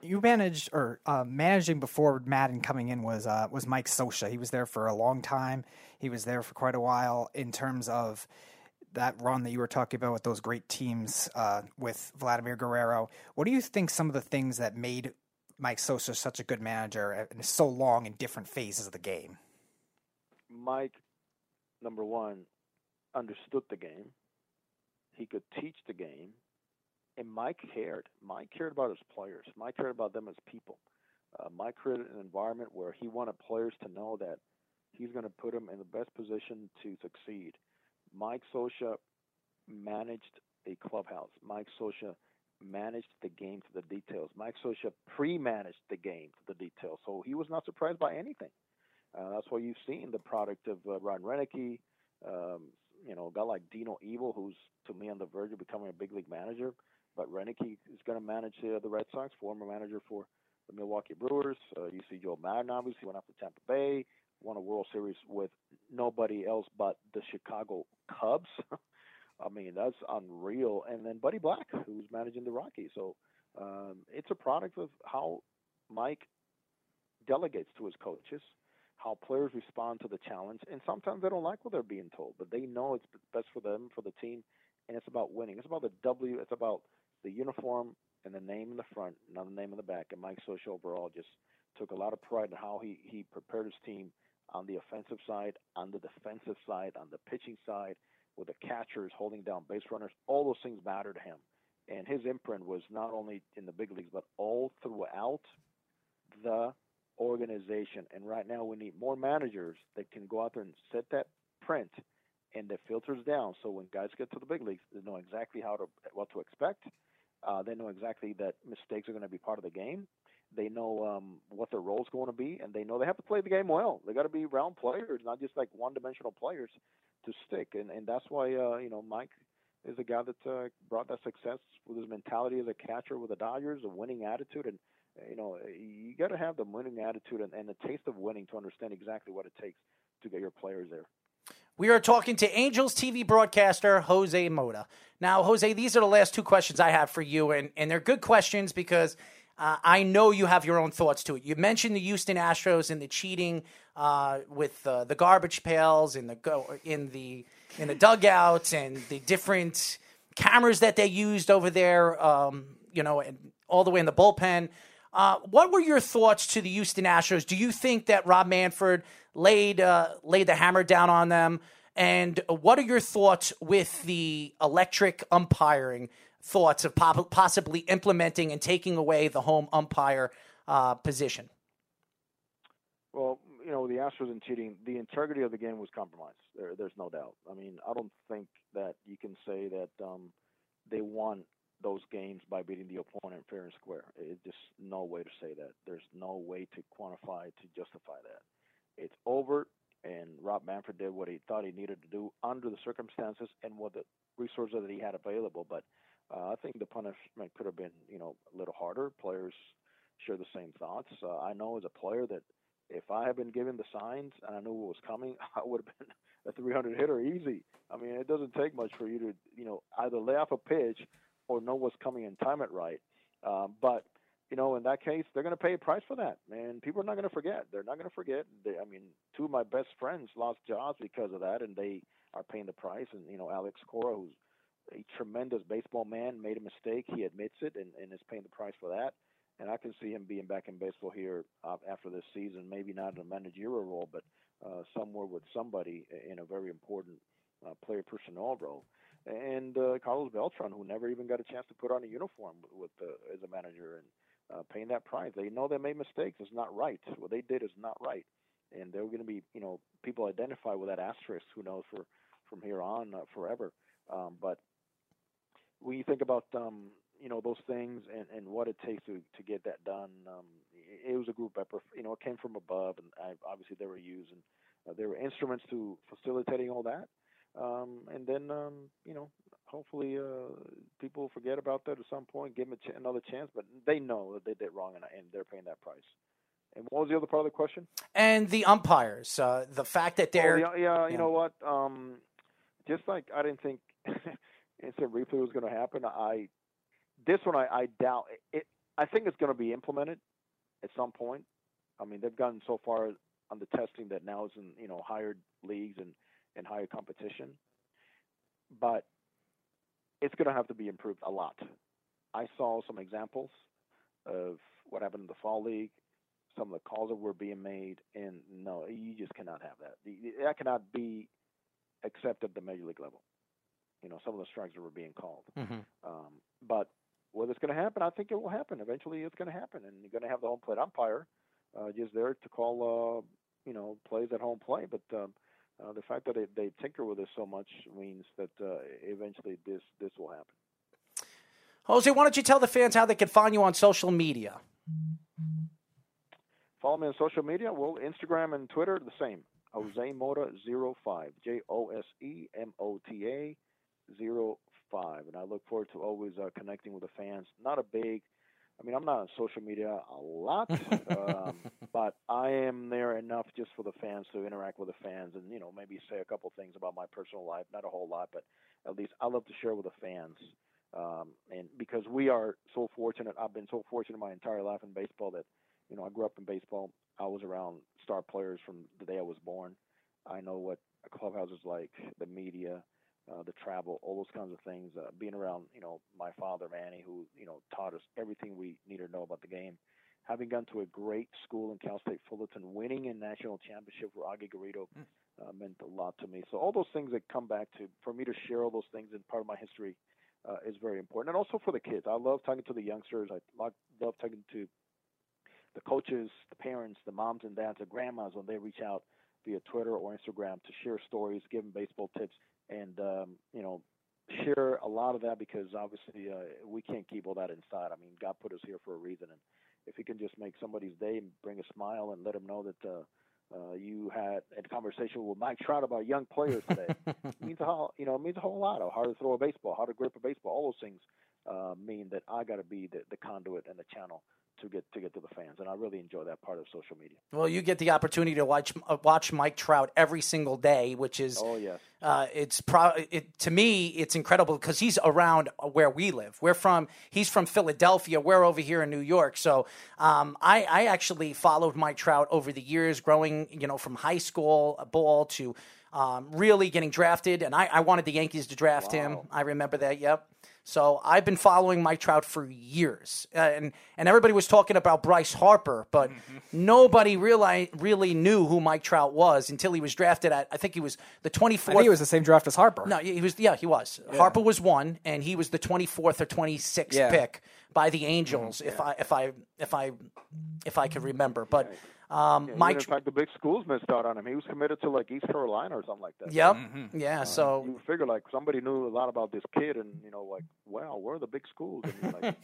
You managed or uh, managing before Maddon coming in was uh, was Mike Scioscia. He was there for a long time. He was there for quite a while in terms of that run that you were talking about with those great teams uh, with Vladimir Guerrero. What do you think some of the things that made Mike Scioscia is such a good manager and is so long in different phases of the game? Mike, number one, understood the game. He could teach the game. And Mike cared. Mike cared about his players. Mike cared about them as people. Uh, Mike created an environment where he wanted players to know that he's going to put them in the best position to succeed. Mike Scioscia managed a clubhouse. Mike Scioscia managed the game to the details. Mike Scioscia pre-managed the game to the details, so he was not surprised by anything. Uh, that's why you've seen the product of uh, Ron um, you know, a guy like Dino Ebel, who's to me on the verge of becoming a big league manager. But Roenicke is going to manage uh, the Red Sox, former manager for the Milwaukee Brewers. Uh, you see Joe Maddon, obviously, went up to Tampa Bay, won a World Series with nobody else but the Chicago Cubs. <laughs> I mean, that's unreal. And then Buddy Black, who's managing the Rockies. So um, it's a product of how Mike delegates to his coaches, how players respond to the challenge, and sometimes they don't like what they're being told, but they know it's best for them, for the team, and it's about winning. It's about the W. It's about the uniform and the name in the front, not the name in the back. And Mike Scioscia overall just took a lot of pride in how he he prepared his team on the offensive side, on the defensive side, on the pitching side, with the catchers holding down base runners. All those things matter to him. And his imprint was not only in the big leagues, but all throughout the organization. And right now, we need more managers that can go out there and set that print and that filters down. So when guys get to the big leagues, they know exactly how to what to expect. Uh, they know exactly that mistakes are going to be part of the game. They know um, what their role is going to be, and they know they have to play the game well. They got to be round players, not just like one-dimensional players to stick. And and that's why uh, you know Mike is a guy that uh, brought that success with his mentality as a catcher with the Dodgers, a winning attitude, and you know you got to have the winning attitude and, and the taste of winning to understand exactly what it takes to get your players there. We are talking to Angels TV broadcaster Jose Mota. Now, Jose, these are the last two questions I have for you, and, and they're good questions because uh, I know you have your own thoughts to it. You mentioned the Houston Astros and the cheating uh, with uh, the garbage pails in the go in the in the dugouts and the different cameras that they used over there. Um, you know, and all the way in the bullpen. Uh, what were your thoughts to the Houston Astros? Do you think that Rob Manfred laid uh, laid the hammer down on them? And what are your thoughts with the electric umpiring thoughts of possibly implementing and taking away the home umpire uh, position? Well, you know, the Astros and cheating, the integrity of the game was compromised. There, there's no doubt. I mean, I don't think that you can say that um, they won those games by beating the opponent fair and square. It's just no way to say that. There's no way to quantify to justify that. It's over, and Rob Manfred did what he thought he needed to do under the circumstances and what the resources that he had available. But uh, I think the punishment could have been, you know, a little harder. Players share the same thoughts. Uh, I know as a player that if I had been given the signs and I knew what was coming, <laughs> I would have been a 300 hitter easy. I mean, it doesn't take much for you to, you know, either lay off a pitch or know what's coming and time it right. Um, but you know, in that case, they're going to pay a price for that, and people are not going to forget. They're not going to forget. They, I mean, two of my best friends lost jobs because of that, and they are paying the price. And you know, Alex Cora, who's a tremendous baseball man, made a mistake. He admits it and, and is paying the price for that. And I can see him being back in baseball here uh, after this season, maybe not in a managerial role, but uh, somewhere with somebody in a very important uh, player personnel role. And uh, Carlos Beltran, who never even got a chance to put on a uniform with, uh, as a manager and uh, paying that price. They know they made mistakes. It's not right. What they did is not right. And they're going to be, you know, people identify with that asterisk. Who knows for from here on uh, forever. Um, but when you think about um, you know those things and, and what it takes to, to get that done, um, it, it was a group effort. You know, it came from above, and I, obviously they were using uh, there were instruments to facilitating all that. Um, and then um, you know, hopefully uh, people forget about that at some point, give them ch- another chance. But they know that they did wrong, and, and they're paying that price. And what was the other part of the question? And the umpires, uh, the fact that they're oh, yeah, yeah, you know what? Um, just like I didn't think <laughs> instant replay was going to happen. I this one I, I doubt it. I think it's going to be implemented at some point. I mean, they've gotten so far on the testing that now it's in you know higher leagues and and higher competition, but it's going to have to be improved a lot. I saw some examples of what happened in the fall league, some of the calls that were being made, and no, you just cannot have that. That cannot be accepted at the major league level you know some of the strikes that were being called. Mm-hmm. Um, but whether it's going to happen, I think it will happen. Eventually, it's going to happen, and you're going to have the home plate umpire uh, just there to call, uh, you know, plays at home play. But um, uh, the fact that they, they tinker with this so much means that uh, eventually this this will happen. Jose, why don't you tell the fans how they can find you on social media? Follow me on social media. Well, Instagram and Twitter the same. Jose Mota 05. J O S E M O T A zero five, and I look forward to always uh, connecting with the fans. Not a big I mean, I'm not on social media a lot, <laughs> um, but I am there enough just for the fans to interact with the fans and you know maybe say a couple things about my personal life, not a whole lot, but at least I love to share with the fans. Um, and because we are so fortunate, I've been so fortunate my entire life in baseball that you know I grew up in baseball. I was around star players from the day I was born. I know what a clubhouse is like, the media, uh, the travel, all those kinds of things. Uh, being around, you know, my father Manny, who you know taught us everything we needed to know about the game. Having gone to a great school in Cal State Fullerton, winning a national championship for Augie Garrido mm. uh, meant a lot to me. So all those things that come back to, for me to share all those things in part of my history uh, is very important, and also for the kids. I love talking to the youngsters. I love talking to the coaches, the parents, the moms and dads, the grandmas when they reach out via Twitter or Instagram to share stories, give them baseball tips, and um, you know share a lot of that because obviously uh, we can't keep all that inside. I mean, God put us here for a reason, and if you can just make somebody's day and bring a smile and let them know that uh, uh, you had a conversation with Mike Trout about young players today, it <laughs> means a whole, you know, it means a whole lot. Of how to throw a baseball, how to grip a baseball, all those things uh, mean that I got to be the, the conduit and the channel to get to get to the fans, and I really enjoy that part of social media. Well, you get the opportunity to watch uh, watch Mike Trout every single day, which is oh yes, uh, it's pro. It, to me, it's incredible because he's around where we live. We're from. He's from Philadelphia. We're over here in New York. So um, I, I actually followed Mike Trout over the years, growing you know from high school ball to um, really getting drafted, and I, I wanted the Yankees to draft wow. him. I remember that. Yep. So I've been following Mike Trout for years, uh, and and everybody was talking about Bryce Harper, but mm-hmm. nobody really really knew who Mike Trout was until he was drafted at. I think he was the twenty fourth. he was the same draft as Harper. No, he was. Yeah, he was. Yeah. Harper was one, and he was the twenty fourth or twenty sixth yeah. pick by the Angels, mm-hmm. if I if I if I if I could remember, but. Um, yeah, Mike, in fact, the big schools missed out on him. He was committed to like East Carolina or something like that. Yep. Mm-hmm. Yeah. Uh, so you figure like somebody knew a lot about this kid, and you know, like, wow, where are the big schools? And like, <laughs>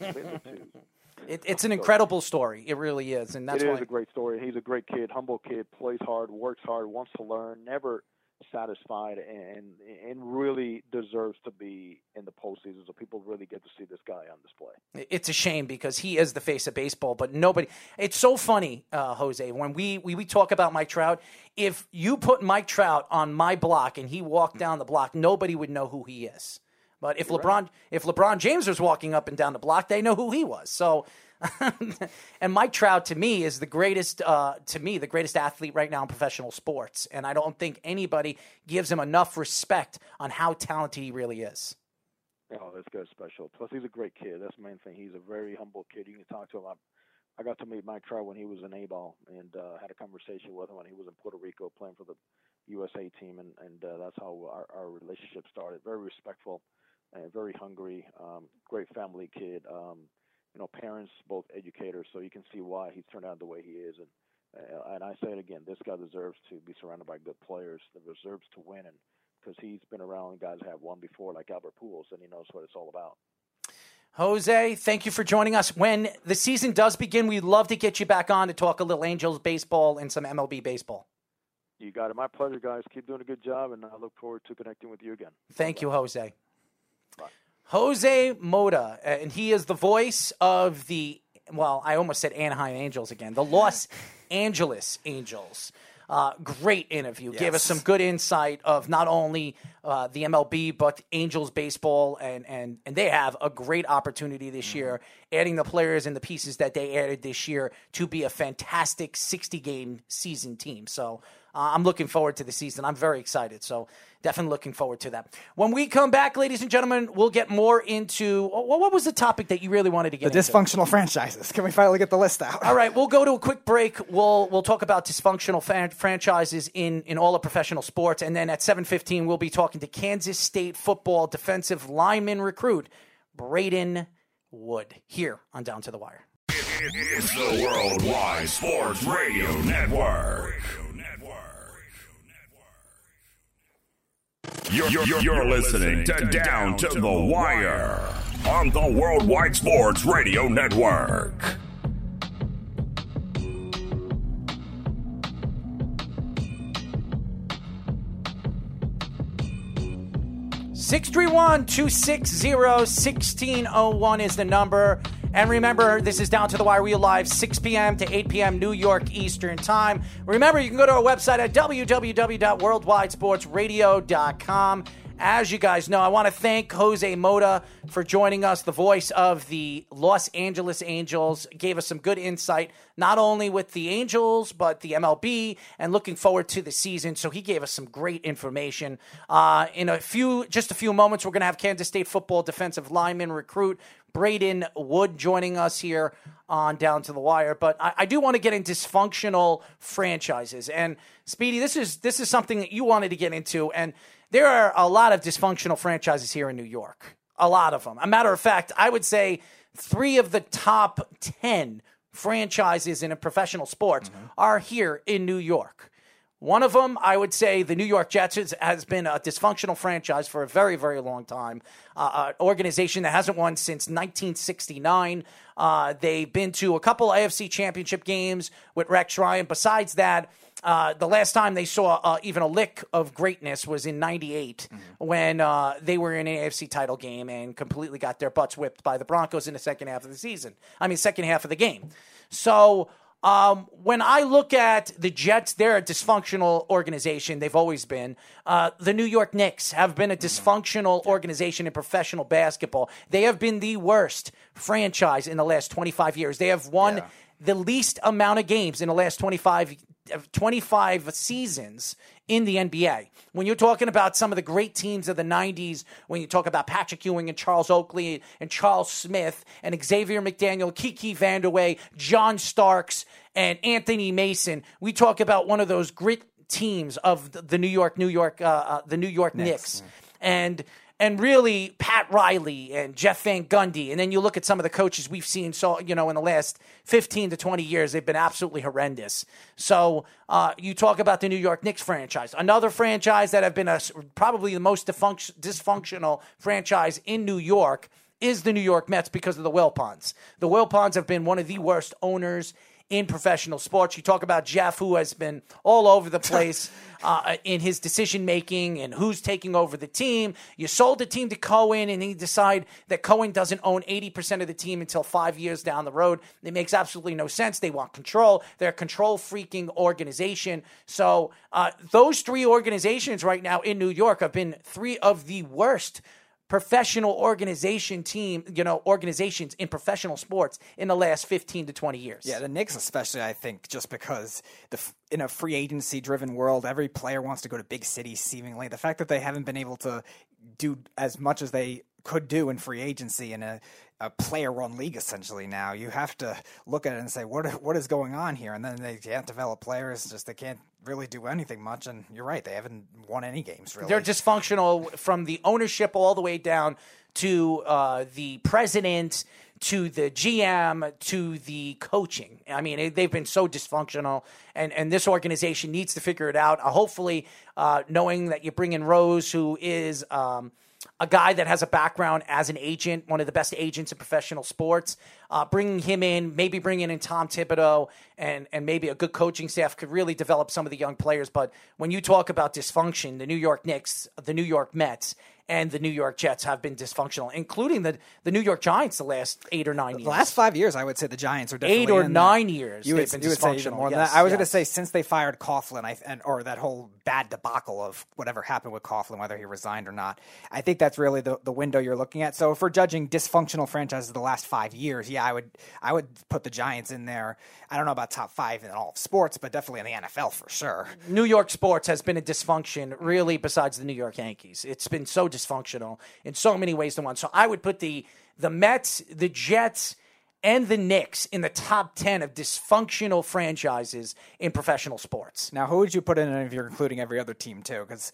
it, it's an incredible story. It really is, and that's it why is a great story. He's a great kid, humble kid, plays hard, works hard, wants to learn, never satisfied and and really deserves to be in the postseason. So people really get to see this guy on display. It's a shame because he is the face of baseball, but nobody. It's so funny, uh, Jose, when we, we we talk about Mike Trout. If you put Mike Trout on my block and he walked down the block, nobody would know who he is. But if You're LeBron right. if LeBron James was walking up and down the block, they know who he was. So <laughs> and Mike Trout to me is the greatest uh, to me the greatest athlete right now in professional sports, and I don't think anybody gives him enough respect on how talented he really is. Oh, this guy's special. Plus, he's a great kid. That's the main thing. He's a very humble kid. You can talk to him. I, I got to meet Mike Trout when he was in A-ball and uh, had a conversation with him when he was in Puerto Rico playing for the USA team, and and uh, that's how our, our relationship started. Very respectful, and very hungry. Um, great family kid. Um, you know, parents, both educators, so you can see why he's turned out the way he is. And uh, and I say it again, this guy deserves to be surrounded by good players. That deserves to win, and because he's been around guys have won before, like Albert Pujols, and he knows what it's all about. Jose, thank you for joining us. When the season does begin, we'd love to get you back on to talk a little Angels baseball and some MLB baseball. You got it. My pleasure, guys. Keep doing a good job, and I look forward to connecting with you again. Thank Bye. you, Jose. Jose Mota, uh, and he is the voice of the, well, I almost said Anaheim Angels again, the Los <laughs> Angeles Angels. Uh, great interview. Yes. Gave us some good insight of not only uh, the MLB but Angels baseball, and and and they have a great opportunity this mm-hmm. year, adding the players and the pieces that they added this year to be a fantastic sixty game season team. So uh, I'm looking forward to the season. I'm very excited. So definitely looking forward to that. When we come back, ladies and gentlemen, we'll get more into what, what was the topic that you really wanted to get the into? dysfunctional franchises. Can we finally get the list out? All right, we'll go to a quick break. We'll we'll talk about dysfunctional fan- franchises in in all of professional sports, and then at 7:15 we'll be talking to Kansas State football defensive lineman recruit Braden Wood here on Down to the Wire. It's the Worldwide Sports Radio Network. You're, you're, you're listening to Down to the Wire on the Worldwide Sports Radio Network. Six three one two six zero sixteen oh one is the number. And remember, this is Down to the Wire. We live 6 p.m. to 8 p.m. New York Eastern Time. Remember, you can go to our website at www.worldwidesportsradio.com. As you guys know, I want to thank Jose Mota for joining us, the voice of the Los Angeles Angels. Gave us some good insight, not only with the Angels, but the MLB, and looking forward to the season. So he gave us some great information. Uh, in a few, just a few moments, we're going to have Kansas State football defensive lineman recruit Braden Wood joining us here on Down to the Wire. But I, I do want to get into dysfunctional franchises. And Speedy, this is this is something that you wanted to get into, and there are a lot of dysfunctional franchises here in New York. A lot of them. A matter of fact, I would say three of the top 10 franchises in a professional sports mm-hmm. are here in New York. One of them, I would say, the New York Jets has been a dysfunctional franchise for a very, very long time. Uh, an organization that hasn't won since 1969. Uh, they've been to a couple AFC championship games with Rex Ryan. Besides that, uh, the last time they saw uh, even a lick of greatness was in '98 mm-hmm. when uh, they were in an AFC title game and completely got their butts whipped by the Broncos in the second half of the season. I mean, second half of the game. So um, when I look at the Jets, they're a dysfunctional organization. They've always been. Uh, the New York Knicks have been a mm-hmm. dysfunctional organization in professional basketball. They have been the worst franchise in the last 25 years. They have won. Yeah the least amount of games in the last 25 25 seasons in the NBA. When you're talking about some of the great teams of the 90s, when you talk about Patrick Ewing and Charles Oakley and Charles Smith and Xavier McDaniel, Kiki Vandeweghe, John Starks, and Anthony Mason, we talk about one of those grit teams of the New York, New York, uh, uh, the New York Knicks. Knicks. And and really Pat Riley and Jeff Van Gundy. And then you look at some of the coaches we've seen, so you know, in the last 15 to 20 years, they've been absolutely horrendous. So uh, you talk about the New York Knicks franchise, another franchise that have been a, probably the most dysfunctional franchise in New York is the New York Mets because of the Wilpons. The Wilpons have been one of the worst owners in professional sports. You talk about Jeff, who has been all over the <laughs> place uh, in his decision making and who's taking over the team. You sold the team to Cohen, and he decide that Cohen doesn't own 80% of the team until five years down the road. It makes absolutely no sense. They want control. They're a control freaking organization. So uh, those three organizations right now in New York have been three of the worst professional organization team, you know, organizations in professional sports in the last 15 to 20 years. Yeah, the Knicks especially I think just because the in a free agency driven world, every player wants to go to big cities seemingly. The fact that they haven't been able to do as much as they could do in free agency in a, a player run league essentially now. You have to look at it and say what what is going on here and then they can't develop players just they can't really do anything much. And you're right, they haven't won any games really. They're dysfunctional from the ownership all the way down to uh, the president to the GM to the coaching. I mean, they've been so dysfunctional, and, and this organization needs to figure it out. Uh, hopefully, uh, knowing that you bring in Rose, who is. Um, a guy that has a background as an agent, one of the best agents in professional sports. Uh, bringing him in, maybe bringing in Tom Thibodeau and, and maybe a good coaching staff could really develop some of the young players. But when you talk about dysfunction, the New York Knicks, the New York Mets, and the New York Jets have been dysfunctional, including the, the New York Giants the last eight or nine years. The last five years, I would say the Giants are definitely eight or nine years. You would, you would say even more yes, than that. I was yes. going to say since they fired Coughlin, I, and or that whole bad debacle of whatever happened with Coughlin, whether he resigned or not. I think that's really the, the window you're looking at. So if we're judging dysfunctional franchises the last five years, yeah, I would I would put the Giants in there. I don't know about top five in all of sports, but definitely in the NFL for sure. New York sports has been a dysfunction, really. Besides the New York Yankees, it's been so dysfunctional in so many ways to one. So I would put the the Mets, the Jets, and the Knicks in the top 10 of dysfunctional franchises in professional sports. Now, who would you put in if you're including every other team, too? Because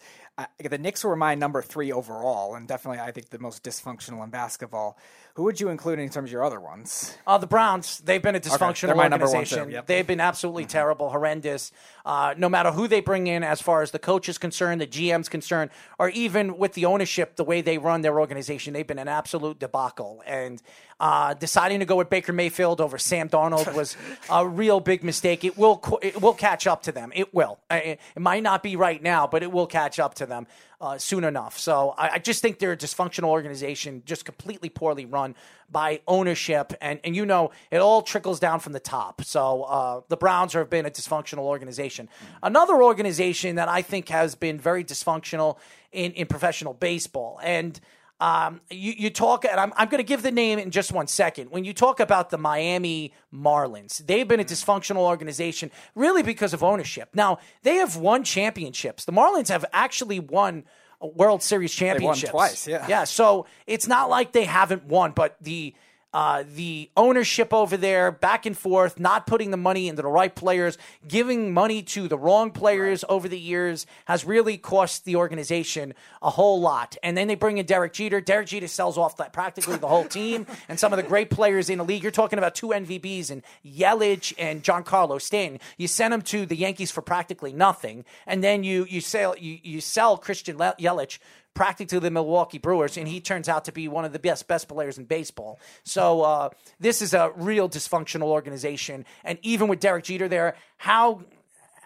the Knicks were my number three overall, and definitely I think the most dysfunctional in basketball. Who would you include in terms of your other ones? Uh, the Browns. They've been a dysfunctional okay. organization. Yep. They've been absolutely mm-hmm. terrible, horrendous. Uh, no matter who they bring in, as far as the coach is concerned, the GM's concerned, or even with the ownership, the way they run their organization, they've been an absolute debacle. And uh, deciding to go with Baker Mayfield over Sam Darnold was a real big mistake. It will it will catch up to them. It will. It, it might not be right now, but it will catch up to to them uh, soon enough. So I, I just think they're a dysfunctional organization, just completely poorly run by ownership, and and you know it all trickles down from the top. So uh, the Browns have been a dysfunctional organization. Another organization that I think has been very dysfunctional in in professional baseball, and um, you, you talk, and I'm, I'm going to give the name in just one second. When you talk about the Miami Marlins, they've been a dysfunctional organization really because of ownership. Now, they have won championships. The Marlins have actually won a World Series championships. twice, yeah. Yeah, so it's not like they haven't won, but the uh, the ownership over there, back and forth, not putting the money into the right players, giving money to the wrong players over the years has really cost the organization a whole lot. And then they bring in Derek Jeter. Derek Jeter sells off that practically the whole team <laughs> and some of the great players in the league. You're talking about two MVBs and Yelich and Giancarlo Stanton. You send them to the Yankees for practically nothing, and then you you sell you, you sell Christian Yelich practically the Milwaukee Brewers, and he turns out to be one of the best best players in baseball. So uh, this is a real dysfunctional organization, and even with Derek Jeter there, how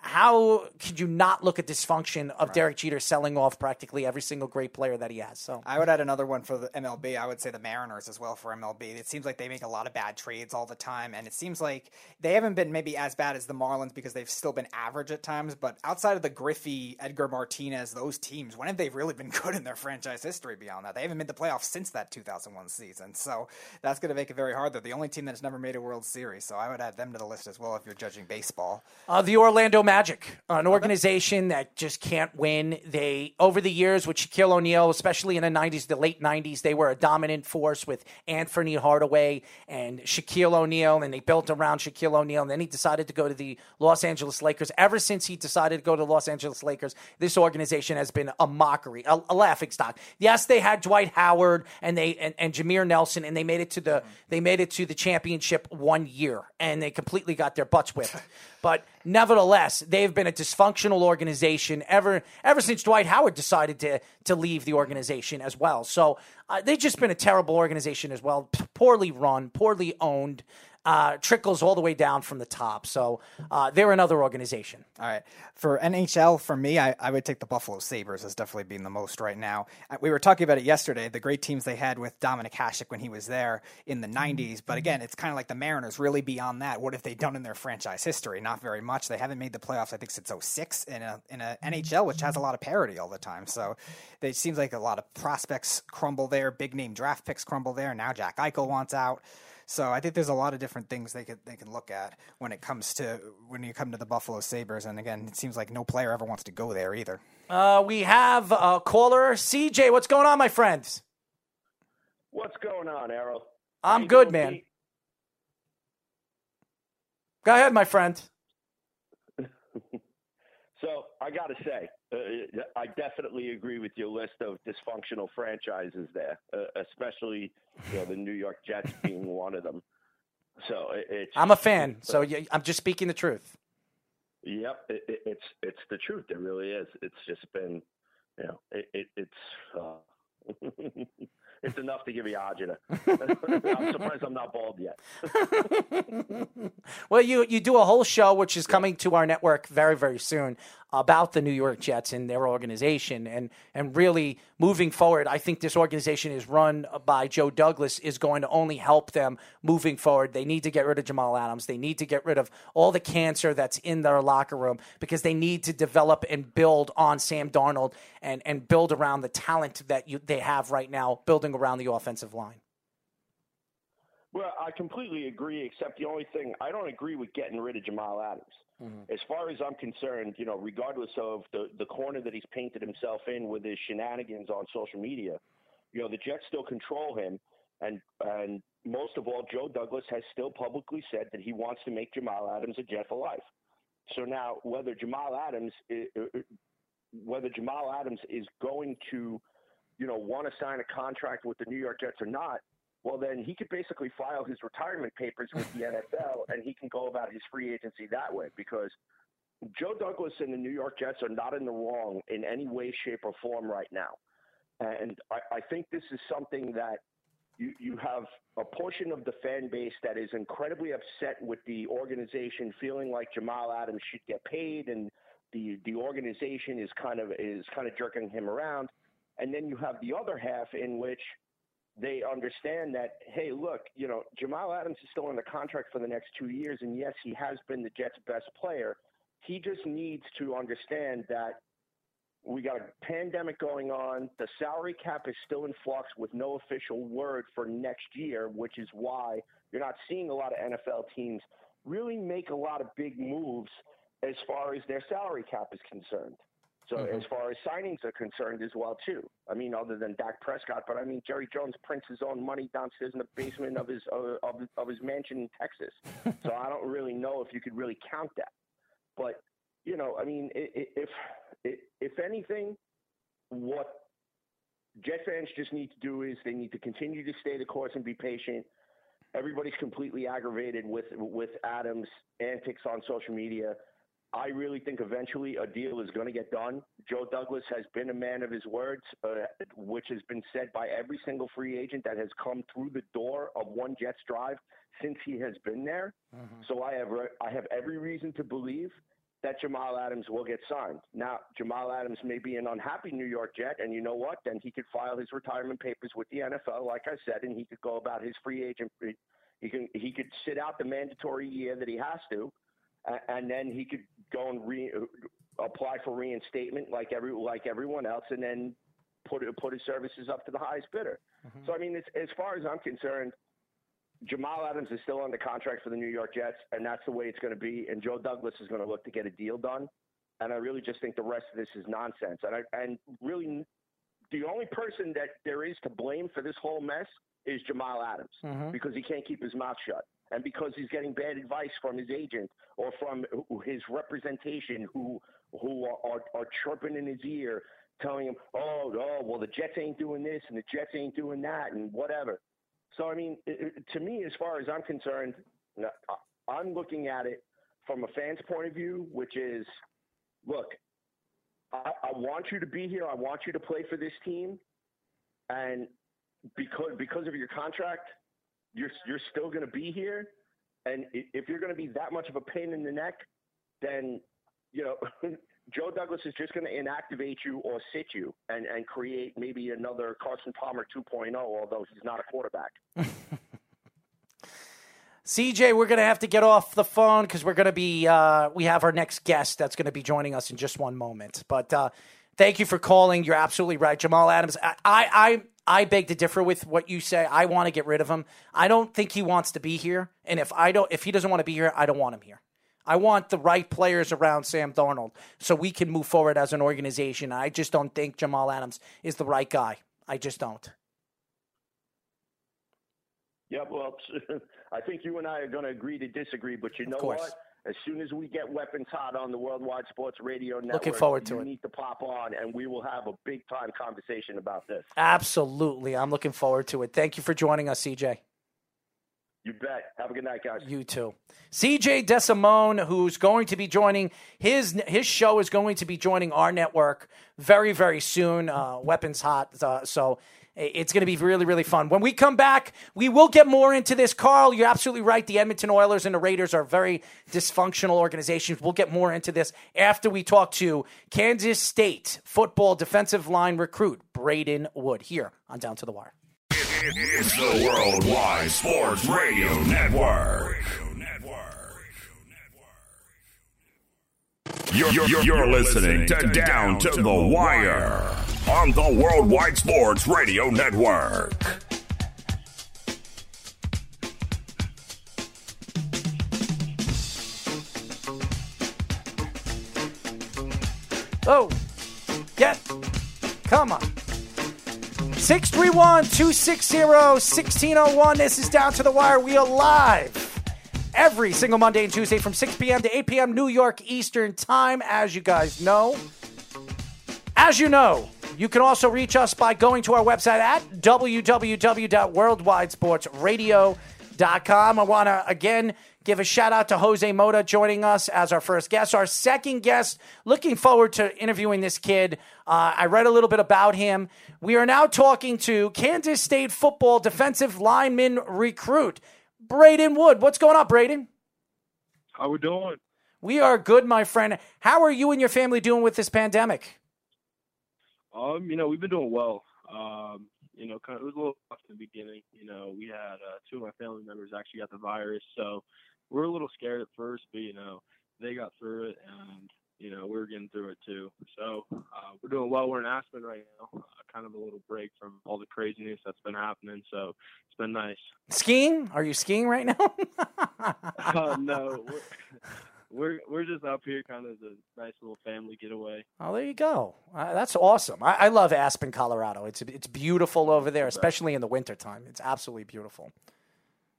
how could you not look at dysfunction of Derek Jeter selling off practically every single great player that he has? So I would add another one for the MLB. I would say the Mariners as well for MLB. It seems like they make a lot of bad trades all the time, and it seems like they haven't been maybe as bad as the Marlins because they've still been average at times. But outside of the Griffey, Edgar Martinez, those teams, when have they really been <laughs> good in their franchise history? Beyond that, they haven't made the playoffs since that 2001 season. So that's going to make it very hard. They're the only team that's never made a World Series. So I would add them to the list as well if you're judging baseball. Uh, the Orlando Magic, an organization that just can't win. They over the years with Shaquille O'Neal, especially in the '90s, the late '90s, they were a dominant force with Anthony Hardaway and Shaquille O'Neal, and they built around Shaquille O'Neal. And then he decided to go to the Los Angeles Lakers. Ever since he decided to go to the Los Angeles Lakers, this organization has been a mockery, a, a laughing stock. Yes, they had Dwight Howard and they and, and Jameer Nelson, and they made it to the mm-hmm. they made it to the championship one year, and they completely got their butts whipped. <laughs> But nevertheless, they've been a dysfunctional organization ever ever since Dwight Howard decided to to leave the organization as well. So uh, they've just been a terrible organization as well, poorly run, poorly owned. Uh, trickles all the way down from the top. So uh, they're another organization. All right. For NHL, for me, I, I would take the Buffalo Sabres as definitely being the most right now. Uh, We were talking about it yesterday, the great teams they had with Dominik Hasek when he was there in the 90s. But again, it's kind of like the Mariners, really beyond that. What have they done in their franchise history? Not very much. They haven't made the playoffs, I think, since 06 in a, in a NHL, which has a lot of parity all the time. So it seems like a lot of prospects crumble there, big name draft picks crumble there. Now Jack Eichel wants out. So I think there's a lot of different things they could they can look at when it comes to when you come to the Buffalo Sabres. And again, it seems like no player ever wants to go there either. Uh, we have a caller, CJ. What's going on, my friends? What's going on, Errol? I'm good, man. Pete? Go ahead, my friend. <laughs> So I got to say, uh, I definitely agree with your list of dysfunctional franchises there, uh, especially you know the New York Jets <laughs> being one of them. So it, it's I'm a fan, so I'm just speaking the truth. Yep, it, it, it's it's the truth. It really is. It's just been, you know, it, it it's uh, <laughs> it's enough to give you agita. <laughs> I'm surprised I'm not bald yet. <laughs> Well, you you do a whole show which is coming to our network very very soon about the New York Jets and their organization and and really moving forward. I think this organization is run by Joe Douglas is going to only help them moving forward. They need to get rid of Jamal Adams. They need to get rid of all the cancer that's in their locker room because they need to develop and build on Sam Darnold and and build around the talent that you they have right now, building around the offensive line. Well, I completely agree, except the only thing I don't agree with getting rid of Jamal Adams. Mm-hmm. As far as I'm concerned, you know, regardless of the, the corner that he's painted himself in with his shenanigans on social media, you know, the Jets still control him. And, and most of all, Joe Douglas has still publicly said that he wants to make Jamal Adams a Jet for life. So now, whether Jamal Adams, i- i- whether Jamal Adams is going to, you know, want to sign a contract with the New York Jets or not, well, then he could basically file his retirement papers with the NFL <laughs> and he can go about his free agency that way because Joe Douglas and the New York Jets are not in the wrong in any way, shape, or form right now. And I, I think this is something that you, you have a portion of the fan base that is incredibly upset with the organization, feeling like Jamal Adams should get paid and the the organization is kind of is kind of jerking him around, and then you have the other half in which they understand that hey, look, you know Jamal Adams is still under contract for the next two years, and yes, he has been the Jets' best player. He just needs to understand that we got a pandemic going on. The salary cap is still in flux with no official word for next year, which is why you're not seeing a lot of NFL teams really make a lot of big moves as far as their salary cap is concerned. So mm-hmm. as far as signings are concerned as well too. I mean, other than Dak Prescott, but I mean Jerry Jones prints his own money downstairs in the basement of his uh, of, of his mansion in Texas. <laughs> so I don't really know if you could really count that. But you know, I mean, if if anything, what Jet fans just need to do is they need to continue to stay the course and be patient. Everybody's completely aggravated with with Adams' antics on social media. I really think eventually a deal is going to get done. Joe Douglas has been a man of his words, uh, which has been said by every single free agent that has come through the door of one Jets drive since he has been there. Mm-hmm. So I have re- I have every reason to believe that Jamal Adams will get signed. Now, Jamal Adams may be an unhappy New York Jet, and you know what? Then he could file his retirement papers with the NFL, like I said, and he could go about his free agent. He can he could sit out the mandatory year that he has to, and then he could go and re, apply for reinstatement like every like everyone else, and then put put his services up to the highest bidder. Mm-hmm. So I mean, as far as I'm concerned, Jamal Adams is still under contract for the New York Jets, and that's the way it's going to be. And Joe Douglas is going to look to get a deal done. And I really just think the rest of this is nonsense. And I, and really, the only person that there is to blame for this whole mess is Jamal Adams mm-hmm. because he can't keep his mouth shut. And because he's getting bad advice from his agent or from his representation, who who are, are chirping in his ear, telling him, "Oh, oh, well, the Jets ain't doing this and the Jets ain't doing that and whatever." So, I mean, to me, as far as I'm concerned, I'm looking at it from a fan's point of view, which is, look, I, I want you to be here. I want you to play for this team, and because because of your contract, you're you're still going to be here. And if you're going to be that much of a pain in the neck, then you know <laughs> Joe Douglas is just going to inactivate you or sit you and, and create maybe another Carson Palmer 2.0, although he's not a quarterback. <laughs> CJ, we're going to have to get off the phone because we're going to be, uh, we have our next guest that's going to be joining us in just one moment. But uh, thank you for calling. You're absolutely right. Jamal Adams, I, I, I beg to differ with what you say. I want to get rid of him. I don't think he wants to be here. And if I don't, if he doesn't want to be here, I don't want him here. I want the right players around Sam Darnold so we can move forward as an organization. I just don't think Jamal Adams is the right guy. I just don't. Yeah, well, <laughs> I think you and I are going to agree to disagree, but you know what? As soon as we get weapons hot on the Worldwide Sports Radio Network, looking forward to you it. need to pop on, and we will have a big time conversation about this. Absolutely, I'm looking forward to it. Thank you for joining us, CJ. You bet. Have a good night, guys. You too. CJ DeSimone, who's going to be joining his his show is going to be joining our network very very soon. Uh, Weapons Hot, uh, so it's going to be really really fun. When we come back, we will get more into this. Carl, you're absolutely right. The Edmonton Oilers and the Raiders are very dysfunctional organizations. We'll get more into this after we talk to Kansas State football defensive line recruit Braden Wood here on Down to the Wire. It's the Worldwide Sports Radio Network. You're, you're, you're listening to Down to the Wire on the Worldwide Sports Radio Network. Oh, get, come on. 631 260 1601. This is Down to the Wire. We are live every single Monday and Tuesday from 6 p.m. to 8 p.m. New York Eastern Time, as you guys know. As you know, you can also reach us by going to our website at www.worldwidesportsradio.com. I want to, again, give a shout out to Jose Mota joining us as our first guest. Our second guest, looking forward to interviewing this kid. Uh, I read a little bit about him. We are now talking to Kansas State football defensive lineman recruit, Braden Wood. What's going on, Braden? How are we doing? We are good, my friend. How are you and your family doing with this pandemic? Um, you know, we've been doing well. Um, you know, kind of, it was a little tough in the beginning. You know, we had uh, two of my family members actually got the virus, so we're a little scared at first, but you know, they got through it, and you know, we're getting through it too. So uh, we're doing well. We're in Aspen right now, uh, kind of a little break from all the craziness that's been happening. So it's been nice. Skiing? Are you skiing right now? <laughs> uh, no, <laughs> we're, we're just up here, kind of as a nice little family getaway. Oh, there you go. Uh, that's awesome. I, I love Aspen, Colorado. It's it's beautiful over there, especially in the wintertime. It's absolutely beautiful.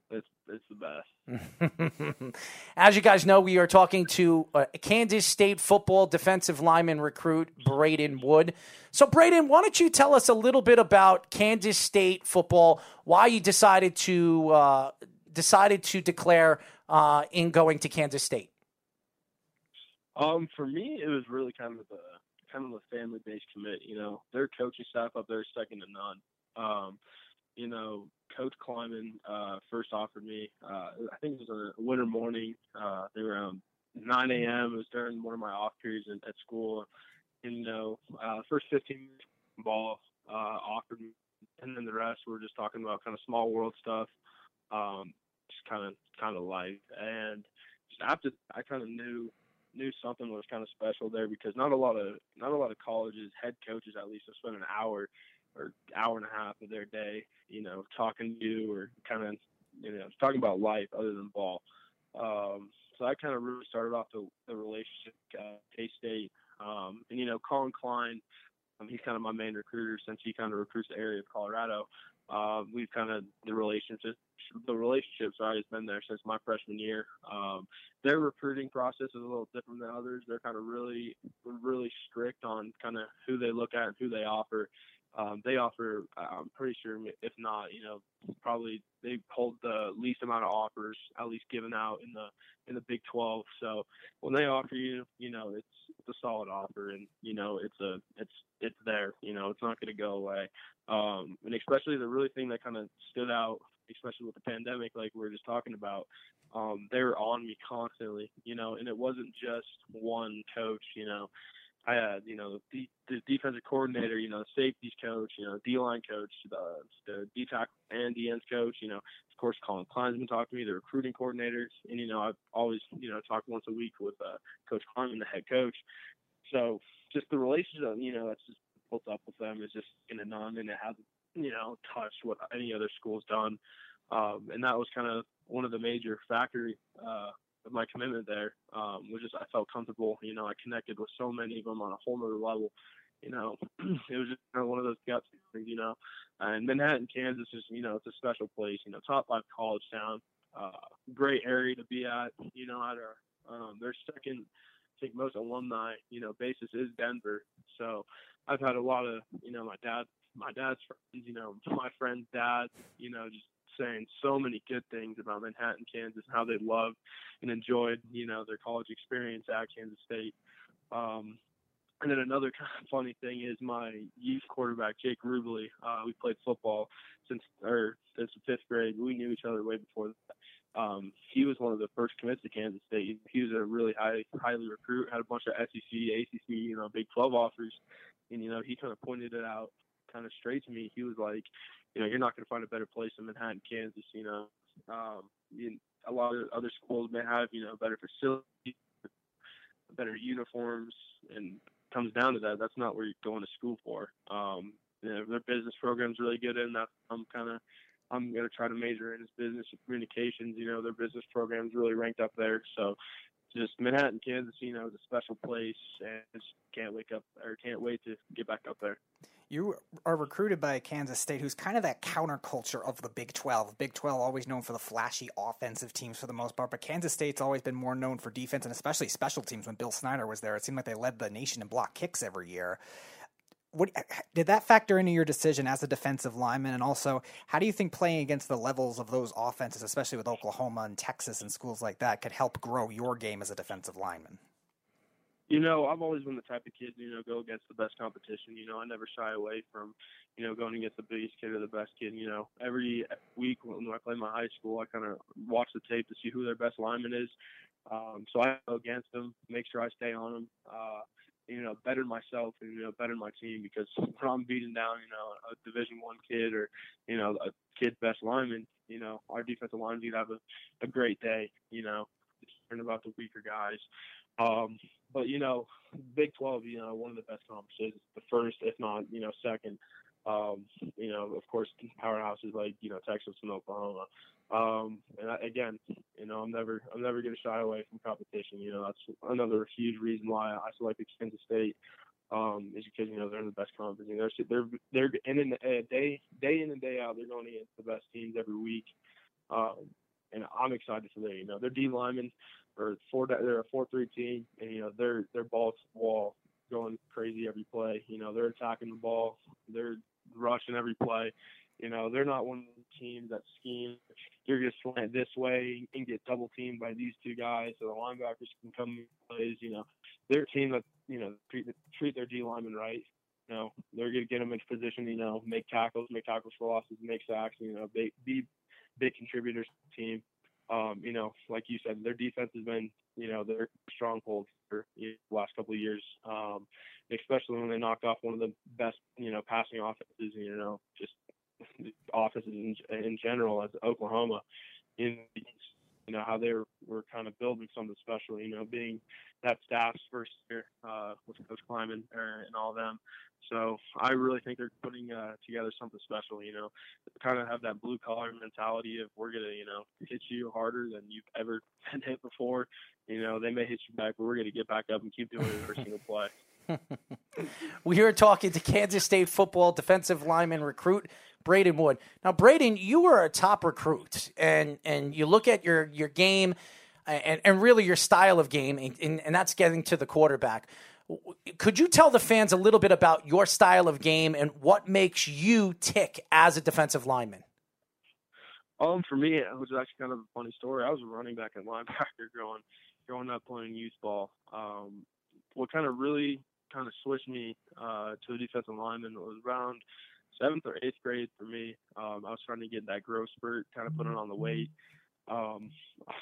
It's it's the best. <laughs> As you guys know, we are talking to uh, Kansas State football defensive lineman recruit Braden Wood. So, Braden, why don't you tell us a little bit about Kansas State football? Why you decided to uh, decided to declare uh, in going to Kansas State? Um, for me, it was really kind of a kind of a family based commit. You know, their coaching staff up there is second to none. Um, you know, Coach Klieman uh, first offered me. Uh, I think it was a winter morning. Uh, they were around 9 a.m. It was during one of my off periods in, at school. And, you know, uh, first 15 minutes ball uh, offered me, and then the rest we were just talking about kind of small world stuff, um, just kind of kind of life. And just after I kind of knew knew something was kind of special there because not a lot of not a lot of colleges head coaches at least will spend an hour or hour and a half of their day, you know, talking to you or kind of, you know, talking about life other than ball. Um, so I kind of really started off the, the relationship uh, K State. Um, and, you know, Collin Klein, um, he's kind of my main recruiter since he kind of recruits the area of Colorado. Uh, we've kind of the relationship the relationship's always been there since my freshman year. Um, their recruiting process is a little different than others. They're kind of really really strict on kind of who they look at and who they offer um, they offer, I'm pretty sure, if not, you know, probably they hold the least amount of offers at least given out in the in the Big 12. So when they offer you, you know, it's it's a solid offer, and you know, it's a it's it's there. You know, it's not going to go away. Um, and especially the really thing that kind of stood out, especially with the pandemic, like we were just talking about, um, they were on me constantly. You know, and it wasn't just one coach. You know I had, you know, the, the defensive coordinator, you know, the safeties coach, you know, D line coach, the the D tackle and D ends coach, you know, of course, Collin Klein's been talking to me, the recruiting coordinators, and you know, I've always, you know, talked once a week with uh, Coach Klein, the head coach. So just the relationship, you know, that's just built up with them is just in a none, and it hasn't, you know, touched what any other school's done. Um, and that was kind of one of the major factory uh, my commitment there um, was just I felt comfortable. You know, I connected with so many of them on a whole nother level. You know, <clears throat> it was just kind of one of those gut things. You know, and Manhattan, Kansas is you know it's a special place. You know, top five college town, uh, great area to be at. You know, at our um, their second, I think most alumni you know basis is Denver. So I've had a lot of you know my dad my dad's friends, you know, my friend's dad, you know, just saying so many good things about Manhattan, Kansas, and how they loved and enjoyed, you know, their college experience at Kansas State. Um, and then another <laughs> kind of funny thing is my youth quarterback, Jake Rubley. Uh, we played football since or since the fifth grade. We knew each other way before that. Um, he was one of the first commits to Kansas State. He was a really high, highly recruit. Had a bunch of SEC, ACC, you know, Big 12 offers, and you know, he kind of pointed it out, kind of straight to me. He was like, you know, you're not going to find a better place than Manhattan, Kansas. You know, um, you, a lot of other schools may have, you know, better facilities, better uniforms, and comes down to that. That's not where you're going to school for. Um, you know, their business program's really good in that. I'm kind of, I'm going to try to major in is business communications. You know, their business program's really ranked up there. So, just Manhattan, Kansas, you know, is a special place, and just can't wake up or can't wait to get back up there. You are recruited by Kansas State, who's kind of that counterculture of the Big 12. Big 12 always known for the flashy offensive teams for the most part, but Kansas State's always been more known for defense and especially special teams. When Bill Snyder was there, it seemed like they led the nation in block kicks every year. What did that factor into your decision as a defensive lineman? And also, how do you think playing against the levels of those offenses, especially with Oklahoma and Texas and schools like that, could help grow your game as a defensive lineman? You know, I've always been the type of kid, you know, go against the best competition. You know, I never shy away from, you know, going against the biggest kid or the best kid. You know, every week when I play my high school, I kind of watch the tape to see who their best lineman is. Um, so I go against them, make sure I stay on them. Uh, you know, better myself and you know, better my team because when I'm beating down, you know, a Division One kid or you know a kid's best lineman, you know, our defensive line would have a, a great day. You know, learn about the weaker guys. Um, but you know, Big 12, you know, one of the best conferences, the first, if not, you know, second. Um, you know, of course, powerhouses like you know Texas and Oklahoma. Um, and I, again, you know, I'm never, I'm never going to shy away from competition. You know, that's another huge reason why I selected Kansas State. Um, is because you know they're in the best conference. They're they're they're in the uh, day day in and day out. They're going against the best teams every week, um, and I'm excited for them. You know, they're D linemen or four. They're a four three team, and you know they're they're ball to wall going crazy every play. You know, they're attacking the ball. They're rushing every play. You know, they're not one of the teams that scheme. You're to slant this way and get double teamed by these two guys, so the linebackers can come plays. You know, they're a team that you know treat treat their D linemen right. You know, they're to get them into position. You know, make tackles, make tackles for losses, make sacks. You know, be, be big contributors to the team. Um, you know, like you said, their defense has been, you know, their stronghold for the last couple of years. Um, especially when they knocked off one of the best, you know, passing offenses, you know, just offenses in, in general as Oklahoma. In you know how they were, were kind of building something special. You know, being that staff's first year uh, with Coach Klieman er, and all them. So I really think they're putting uh, together something special. You know, kind of have that blue collar mentality of we're gonna, you know, hit you harder than you've ever <laughs> been hit before. You know, they may hit you back, but we're gonna get back up and keep doing it every single <laughs> play. we are talking to Kansas State football defensive lineman recruit Braden Wood. Now, Braden, you were a top recruit, and and you look at your your game, and and really your style of game, and, and that's getting to the quarterback. Could you tell the fans a little bit about your style of game and what makes you tick as a defensive lineman? Um, for me, it was actually kind of a funny story. I was a running back and linebacker <laughs> growing growing up playing youth ball. Um, what kind of really kind of switched me uh, to a defensive lineman was around seventh or eighth grade for me. Um, I was trying to get that growth spurt, kind of putting on the weight. Um,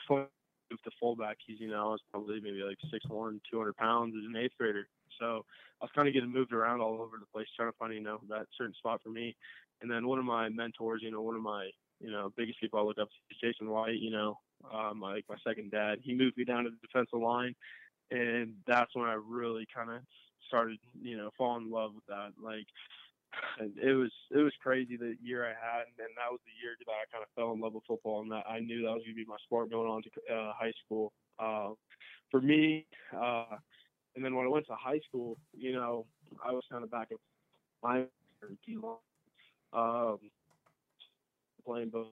<laughs> moved to fullback. He's, you know, I was probably maybe like 6'1", 200 pounds as an eighth grader. So I was kind of getting moved around all over the place, trying to find, you know, that certain spot for me. And then one of my mentors, you know, one of my, you know, biggest people I look up to is Jason White, you know, um, like my second dad. He moved me down to the defensive line. And that's when I really kind of started, you know, falling in love with that. Like, and it was it was crazy the year I had, and that was the year that I kind of fell in love with football, and that I knew that was going to be my sport going on to uh, high school. Uh, for me, uh, and then when I went to high school, you know, I was kind of back at my um, playing both,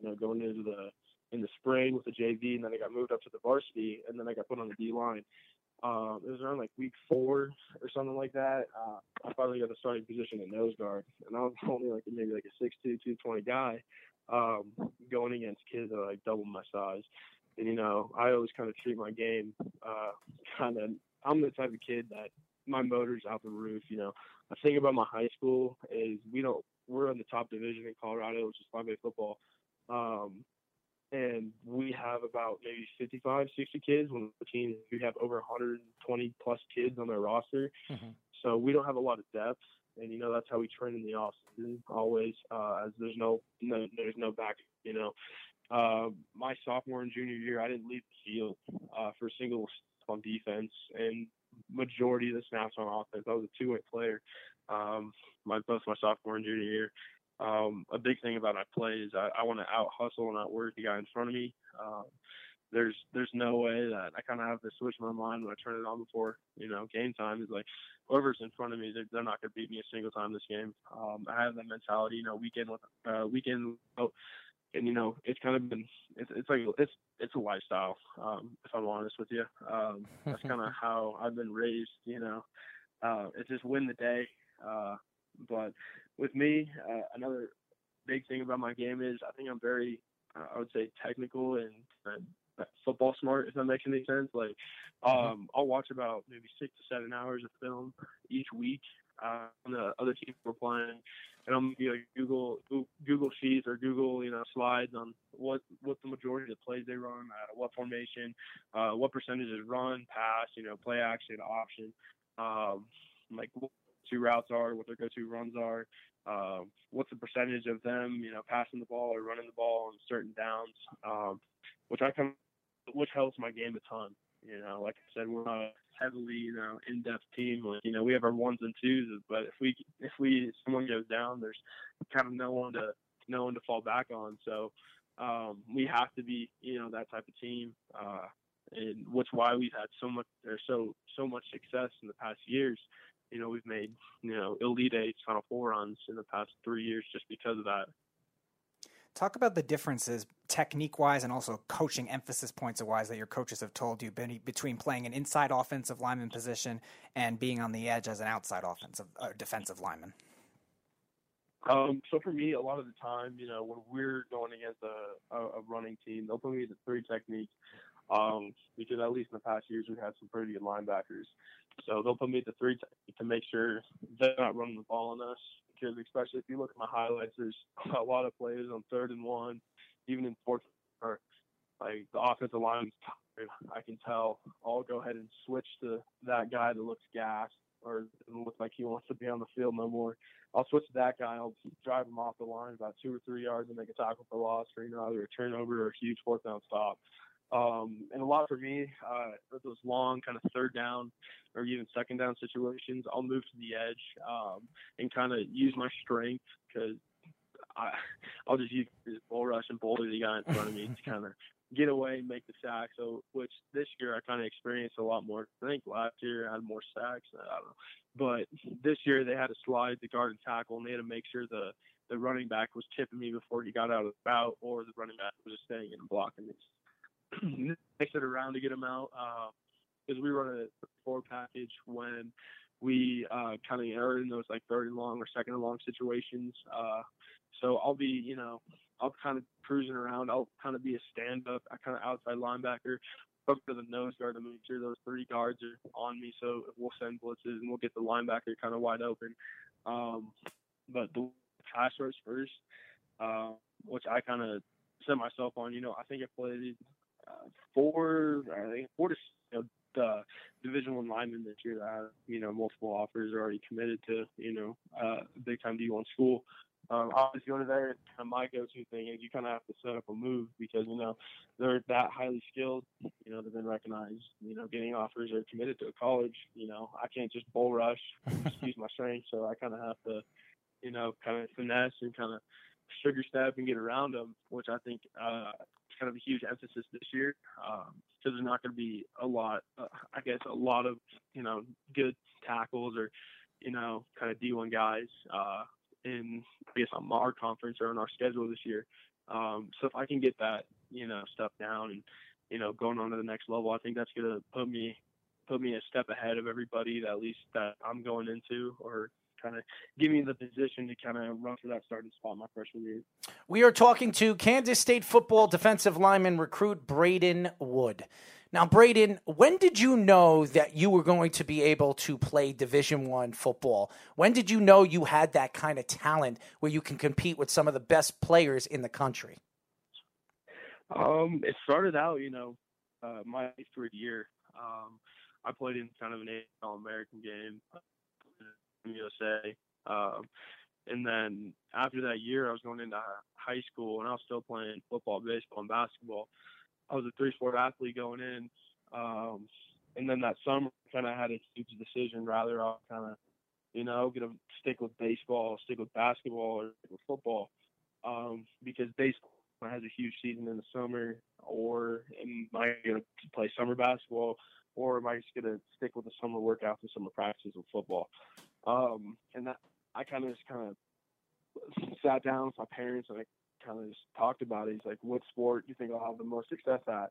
you know, going into the in the spring with the JV, and then I got moved up to the varsity, and then I got put on the D line um, it was around like week four or something like that. Uh, I finally got the starting position at nose guard, and I was <laughs> only like maybe like a 6'2", 220 guy, um, going against kids that are like double my size. And you know, I always kind of treat my game uh, kind of. I'm the type of kid that my motor's out the roof. You know, the thing about my high school is we don't. We're in the top division in Colorado, which is 5A football. Um, and we have about maybe 55, 60 kids when the team we have over 120 plus kids on their roster. Mm-hmm. So we don't have a lot of depth, and you know that's how we train in the off season always. Uh, as there's no, no there's no back, you know. Uh, my sophomore and junior year, I didn't leave the field uh, for a single on defense, and majority of the snaps on offense. I was a two-way player. Um, my both my sophomore and junior year um, a big thing about my play is I, I want to out hustle and outwork the guy in front of me. Um, there's there's no way that I kind of have to switch my mind when I turn it on before you know game time is like whoever's in front of me they're, they're not going to beat me a single time this game. Um, I have that mentality, you know, weekend with uh, weekend, oh, and you know it's kind of been it's it's like it's it's a lifestyle. Um, if I'm honest with you, um, that's kind of <laughs> how I've been raised. You know, uh, it's just win the day. Uh, but with me, uh, another big thing about my game is I think I'm very, uh, I would say, technical and, and football smart. If that makes any sense. Like, mm-hmm. um, I'll watch about maybe six to seven hours of film each week uh, on the other teams we're playing, and I'm you know, Google Google Sheets or Google you know slides on what what the majority of the plays they run, uh, what formation, uh, what percentage is run, pass, you know, play action, option, um, like two routes are, what their go-to runs are, uh, what's the percentage of them, you know, passing the ball or running the ball on certain downs, um, which I come, which helps my game a ton. You know, like I said, we're not a heavily, you know, in-depth team. Like, you know, we have our ones and twos, but if we if we someone goes down, there's kind of no one to no one to fall back on. So um, we have to be, you know, that type of team. Uh, and which why we've had so much or so so much success in the past years. You know, we've made you know elite eight, final four runs in the past three years just because of that. Talk about the differences, technique wise, and also coaching emphasis points wise that your coaches have told you between playing an inside offensive lineman position and being on the edge as an outside offensive uh, defensive lineman. Um, so for me, a lot of the time, you know, when we're going against a, a, a running team, they'll put me the three technique um, because at least in the past years we've had some pretty good linebackers. So they'll put me at the three to make sure they're not running the ball on us because especially if you look at my highlights, there's a lot of plays on third and one, even in fourth or like the offensive line tired. I can tell. I'll go ahead and switch to that guy that looks gassed or doesn't like he wants to be on the field no more. I'll switch to that guy. I'll drive him off the line about two or three yards and make a tackle for loss, or you know either a turnover or a huge fourth down stop. Um, and a lot for me, uh, those long kind of third down or even second down situations, I'll move to the edge um, and kind of use my strength because I'll just use this bull rush and bully the guy in front of me to kind of get away and make the sack. So, which this year I kind of experienced a lot more. I think last year I had more sacks. I don't know, but this year they had to slide the guard and tackle, and they had to make sure the the running back was tipping me before he got out of the bout, or the running back was just staying in and blocking me. <clears throat> mix it around to get them out because uh, we run a four package when we uh, kind of are in those like third long or second long situations. Uh, so I'll be, you know, I'll kind of cruising around. I'll kind of be a stand up, a kind of outside linebacker, up to the nose guard to make sure those three guards are on me. So we'll send blitzes and we'll get the linebacker kind of wide open. Um, but the pass rush first, uh, which I kind of set myself on. You know, I think I played uh, four, I think four to you know, the Division One linemen this year that have you know multiple offers are already committed to you know uh, big time D1 school. Um, obviously, going to there, kind of my go-to thing is you kind of have to set up a move because you know they're that highly skilled. You know they've been recognized. You know, getting offers or committed to a college. You know, I can't just bull rush, <laughs> use my strength. So I kind of have to, you know, kind of finesse and kind of sugar step and get around them, which I think uh, kind of a huge emphasis this year because um, there's not going to be a lot, uh, I guess, a lot of you know good tackles or you know kind of D1 guys uh, in I guess on our conference or in our schedule this year. Um, so if I can get that you know stuff down and you know going on to the next level, I think that's going to put me put me a step ahead of everybody that at least that I'm going into or kind of give me the position to kind of run for that starting spot my freshman year. We are talking to Kansas State football defensive lineman recruit Braden Wood. Now, Braden, when did you know that you were going to be able to play Division One football? When did you know you had that kind of talent where you can compete with some of the best players in the country? Um, it started out, you know, uh, my third year. Um, I played in kind of an All American game USA. Um, and then after that year, I was going into high school and I was still playing football, baseball, and basketball. I was a three sport athlete going in. Um, and then that summer, kind of had a huge decision rather I'll kind of, you know, gonna stick with baseball, stick with basketball, or stick with football. Um, because baseball has a huge season in the summer, or am I going to play summer basketball, or am I just going to stick with the summer workouts and summer practices with football? Um, and that I kind of just kind of sat down with my parents and I kind of just talked about it. He's like, "What sport do you think I'll have the most success at?"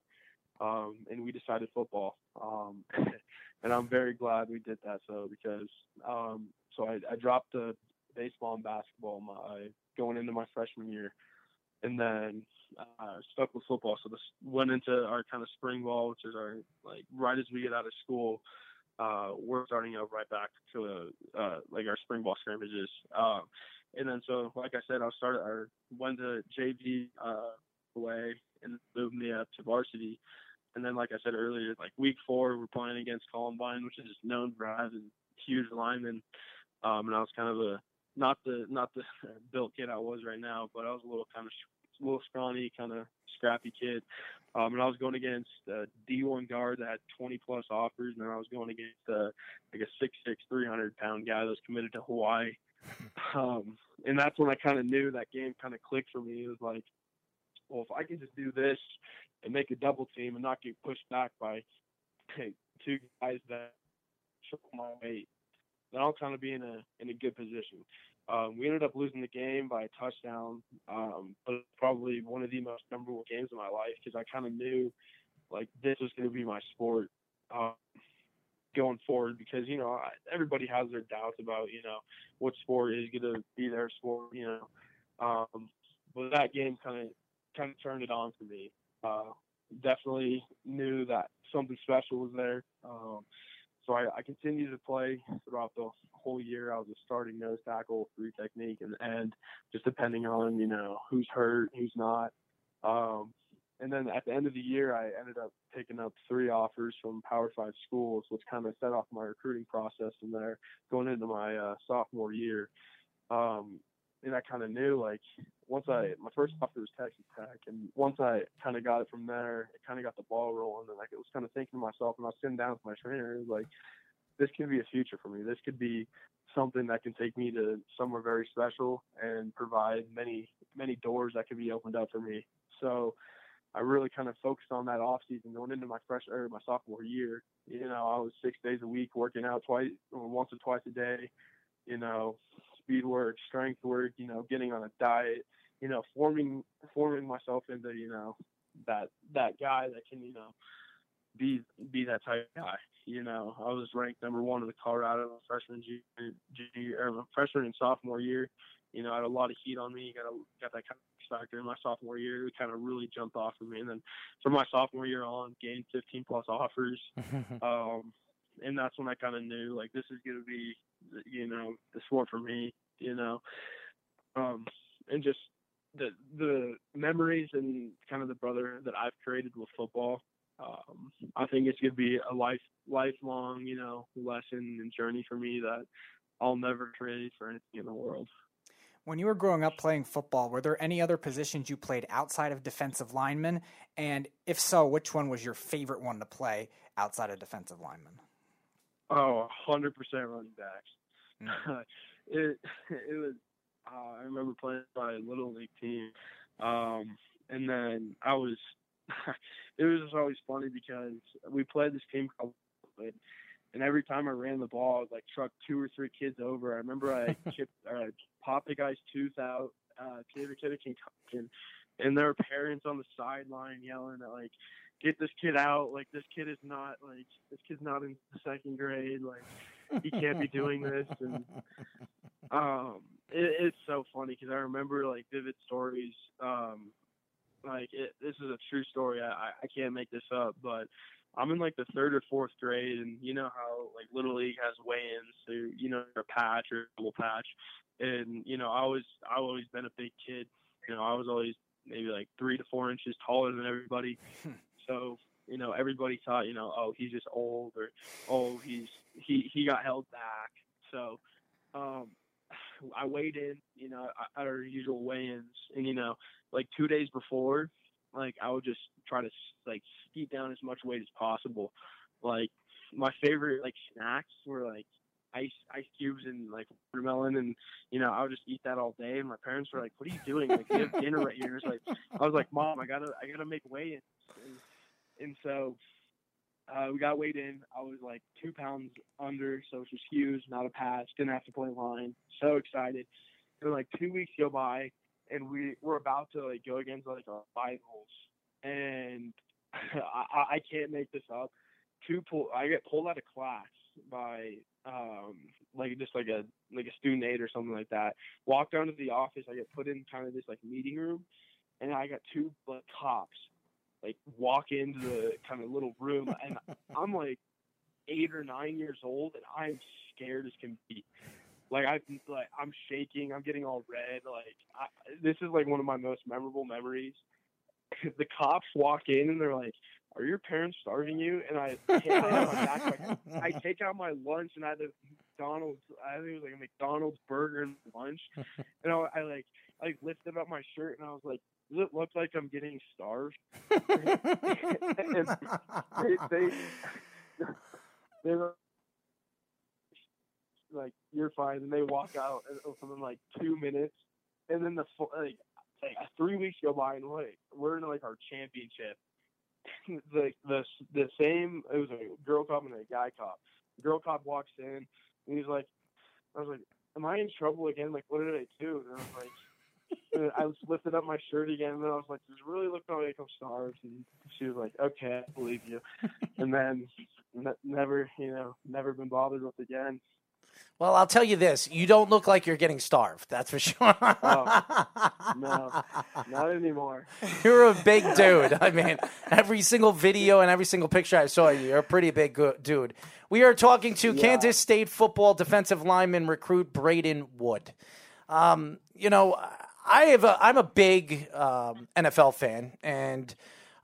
Um, and we decided football. Um, <laughs> and I'm very glad we did that. So because um, so I, I dropped the baseball and basketball my going into my freshman year, and then uh, stuck with football. So this went into our kind of spring ball, which is our like right as we get out of school uh, we're starting out right back to uh, like our spring ball scrimmages. Uh, and then so like I said, I started or went to JV uh, away and moved me up to varsity. And then, like I said earlier, like week four, we're playing against Columbine, which is known for having huge linemen. Um, and I was kind of a not the not the <laughs> built kid I was right now, but I was a little kind of a little scrawny, kind of scrappy kid. Um, and I was going against a D1 guard that had 20 plus offers, and then I was going against uh, like a 6'6", 300 pound guy that was committed to Hawaii. <laughs> Um, and that's when I kind of knew that game kind of clicked for me. It was like, well, if I can just do this and make a double team and not get pushed back by hey, two guys that triple my weight, then I'll kind of be in a in a good position. Um, we ended up losing the game by a touchdown, um, but probably one of the most memorable games of my life because I kind of knew like this was going to be my sport um, going forward because you know I, everybody has their doubts about you know what sport is going to be their sport, you know. Um, but that game kind of kind of turned it on for me. Uh, definitely knew that something special was there. Um, so I, I continued to play throughout the whole year. I was a starting nose tackle, three technique, and end, just depending on you know who's hurt, who's not. Um, and then at the end of the year, I ended up picking up three offers from Power Five schools, which kind of set off my recruiting process from there, going into my uh, sophomore year. Um, and I kind of knew like once I my first offer was Texas Tech, and once I kind of got it from there, it kind of got the ball rolling, and like it was kind of thinking to myself, and I was sitting down with my trainer, like this could be a future for me. This could be something that can take me to somewhere very special and provide many many doors that could be opened up for me. So I really kind of focused on that off season going into my fresh or my sophomore year. You know, I was six days a week working out twice or once or twice a day. You know, speed work, strength work. You know, getting on a diet. You know, forming forming myself into you know that that guy that can you know be be that type of guy. You know, I was ranked number one in the Colorado freshman, junior, junior or freshman and sophomore year. You know, I had a lot of heat on me. Got a, got that kind of factor in my sophomore year. It kind of really jumped off for me. And then from my sophomore year on, gained 15 plus offers. <laughs> um, and that's when I kind of knew like this is going to be, you know, the sport for me. You know, um, and just the the memories and kind of the brother that I've created with football. Um, I think it's going to be a life lifelong, you know, lesson and journey for me that I'll never trade for anything in the world. When you were growing up playing football, were there any other positions you played outside of defensive lineman? And if so, which one was your favorite one to play outside of defensive lineman? Oh, 100% running backs. Mm. <laughs> it it was. Uh, I remember playing my little league team, um, and then I was. <laughs> it was just always funny because we played this team called, and every time I ran the ball, I would like truck two or three kids over. I remember I <laughs> chipped, or I popped a guy's tooth out, uh, gave a kid a concussion, and there were parents on the sideline yelling at like, "Get this kid out! Like this kid is not like this kid's not in the second grade. Like he can't be doing this." And <laughs> um, it, it's so funny because I remember like vivid stories. Um, like it, this is a true story. I I can't make this up, but I'm in like the third or fourth grade, and you know how like little league has weigh-ins, so you know a patch or a double patch, and you know I was I've always been a big kid. You know I was always maybe like three to four inches taller than everybody, <laughs> so you know everybody thought you know oh he's just old or oh he's he he got held back. So um, <sighs> I weighed in, you know, at our usual weigh-ins, and you know like two days before like I would just try to like skeet down as much weight as possible. Like my favorite like snacks were like ice ice cubes and like watermelon. And you know I would just eat that all day. And my parents were like what are you doing? Like you have dinner right here. It's like I was like mom I gotta I gotta make weigh in and, so uh, we got weighed in. I was like two pounds under so it was huge not a pass, didn't have to play line. So excited. And like two weeks go by and we were about to like go against like our finals, and <laughs> I, I can't make this up. Two pull, I get pulled out of class by um like just like a like a student aide or something like that. Walk down to the office, I get put in kind of this like meeting room, and I got two like cops like walk into the kind of little room, <laughs> and I'm like eight or nine years old, and I'm scared as can be Like I like I'm shaking. I'm getting all red. Like I, this is like one of my most memorable memories. <laughs> the cops walk in and they're like, "Are your parents starving you?" And I take out my backpack. I <laughs> take out my lunch and I had a McDonald's. I think it was like a McDonald's burger and lunch. And I, I like I like lifted up my shirt and I was like, "Does it look like I'm getting starved?" <laughs> and they they they were like, "You're fine," and they walk out and within like two minutes, and then the like like three weeks go by and like we're in like our championship. <laughs> the the the same it was a girl cop and a guy cop. The girl cop walks in and he's like, I was like, "Am I in trouble again? Like, what did I do?" And I was like. I was lifted up my shirt again, and I was like, "Does it really look like I'm starved?" And she was like, "Okay, I believe you." <laughs> and then ne- never, you know, never been bothered with again. Well, I'll tell you this: you don't look like you're getting starved. That's for sure. Oh, <laughs> no, not anymore. You're a big <laughs> dude. I mean, every single video and every single picture I saw you, you're a pretty big go- dude. We are talking to Yeah. Kansas State football defensive lineman recruit Braden Wood. Um, you know, I have a, I'm a big um, NFL fan, and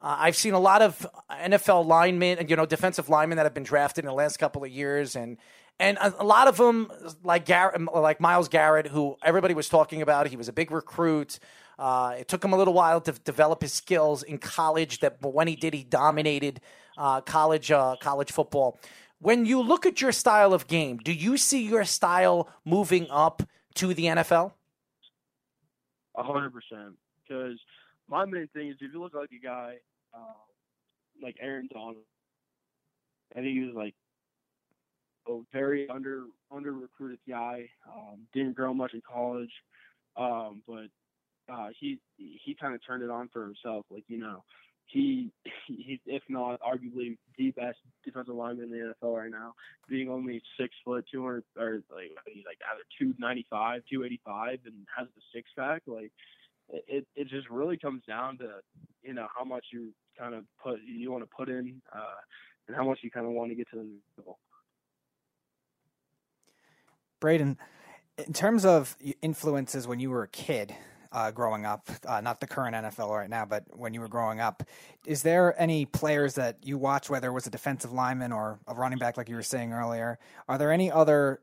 uh, I've seen a lot of NFL linemen, you know, defensive linemen that have been drafted in the last couple of years, and and a, a lot of them, like Garrett, like Myles Garrett, who everybody was talking about. He was a big recruit. Uh, it took him a little while to develop his skills in college. That, but when he did, he dominated uh, college uh, college football. When you look at your style of game, do you see your style moving up to the NFL? Hundred percent. Because my main thing is if you look like a guy uh, like Aaron Donald, I think he was like a very under under recruited guy. Um, didn't grow much in college, um, but uh, he he kind of turned it on for himself. Like you know, he he if not arguably the best defensive lineman in the NFL right now, being only six foot, two hundred or like he's like either two ninety five, two eighty five, and has the six pack. Like it it just really comes down to you know how much you kind of put you want to put in uh, and how much you kind of want to get to the level. Braden, in terms of influences when you were a kid uh, growing up, uh, not the current NFL right now, but when you were growing up, is there any players that you watch, whether it was a defensive lineman or a running back, like you were saying earlier? Are there any other,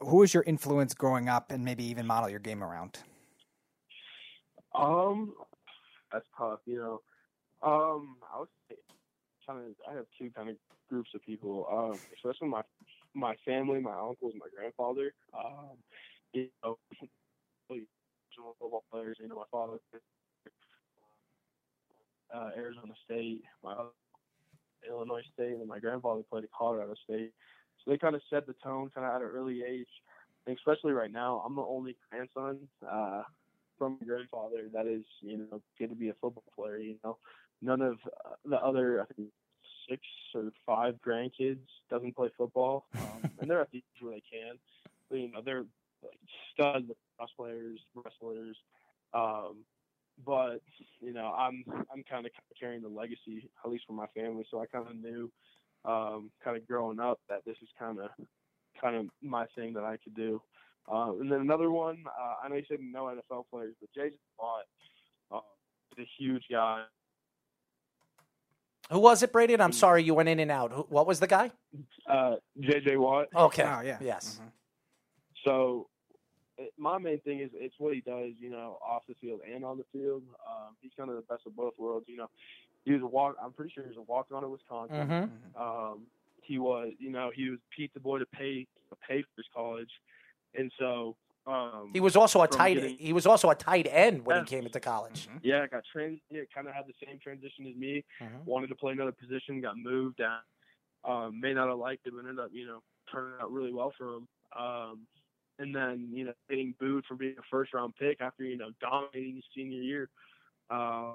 who was your influence growing up and maybe even model your game around? Um, that's tough, you know. Um, I say kind of. I have two kind of groups of people. Um, especially my my family, my uncles, my grandfather. Um, you know, original football players. You know, my father, uh, Arizona State, my Illinois State, and my grandfather played at Colorado State. So they kind of set the tone, kind of at an early age. And especially right now, I'm the only grandson. Uh, from my grandfather that is, you know, going to be a football player. You know, none of uh, the other I think six or five grandkids doesn't play football, um, and they're at the age where they can. But, you know, they're like stud lacrosse players, wrestlers. Um, but you know, I'm I'm kind of carrying the legacy, at least for my family. So I kind of knew, um, kind of growing up, that this is kind of kind of my thing that I could do. Uh, and then another one, uh, I know you said no NFL players, but Jason Watt uh, is a huge guy. Who was it, Braden? I'm sorry, you went in and out. Who, what was the guy? Uh, JJ Watt. Okay. Oh, yeah. Yes. So it, my main thing is it's what he does, you know, off the field and on the field. Um, he's kind of the best of both worlds. You know, he was a walk. I'm pretty sure he was a walk on at Wisconsin. Mhm. Um, he was, you know, he was Pete the boy to pay to pay for his college, and so um, He was also a tight. getting- He was also a tight end when Yes. he came into college. Yeah, got trained. Yeah, kind of had the same transition as me. Mhm. Wanted to play another position, got moved down. Um, may not have liked it, but ended up, you know, turning out really well for him. Um, and then, you know, getting booed for being a first round pick after, you know, dominating his senior year. Uh,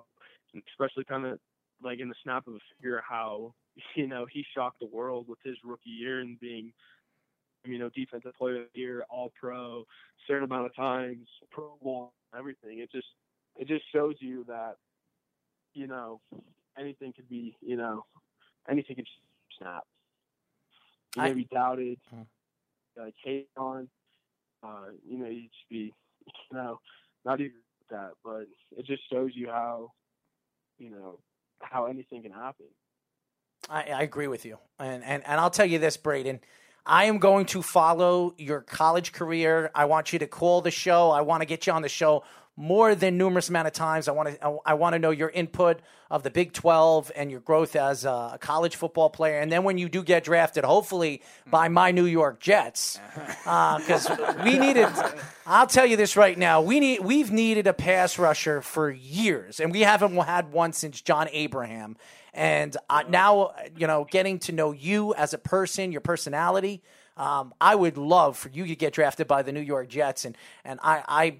especially kind of like in the snap of a finger how, <laughs> you know, he shocked the world with his rookie year and being, you know, defensive player of the year, all pro, certain amount of times, pro bowl, everything. It just it just shows you that, you know, anything could be, you know, anything could snap. You I- may be doubted, Hmm. like hate on. Uh, you know, you just be, <laughs> you know, not even that, but it just shows you how, you know, how anything can happen. I, I agree with you, and and and I'll tell you this, Braden. I am going to follow your college career. I want you to call the show. I want to get you on the show more than numerous amount of times. I want to I want to know your input of the Big 12 and your growth as a college football player. And then when you do get drafted, hopefully by my New York Jets, because <laughs> uh, we needed. I'll tell you this right now: we need we've needed a pass rusher for years, and we haven't had one since John Abraham. And uh, now, you know, getting to know you as a person, your personality. Um, I would love for you to get drafted by the New York Jets, and and I, I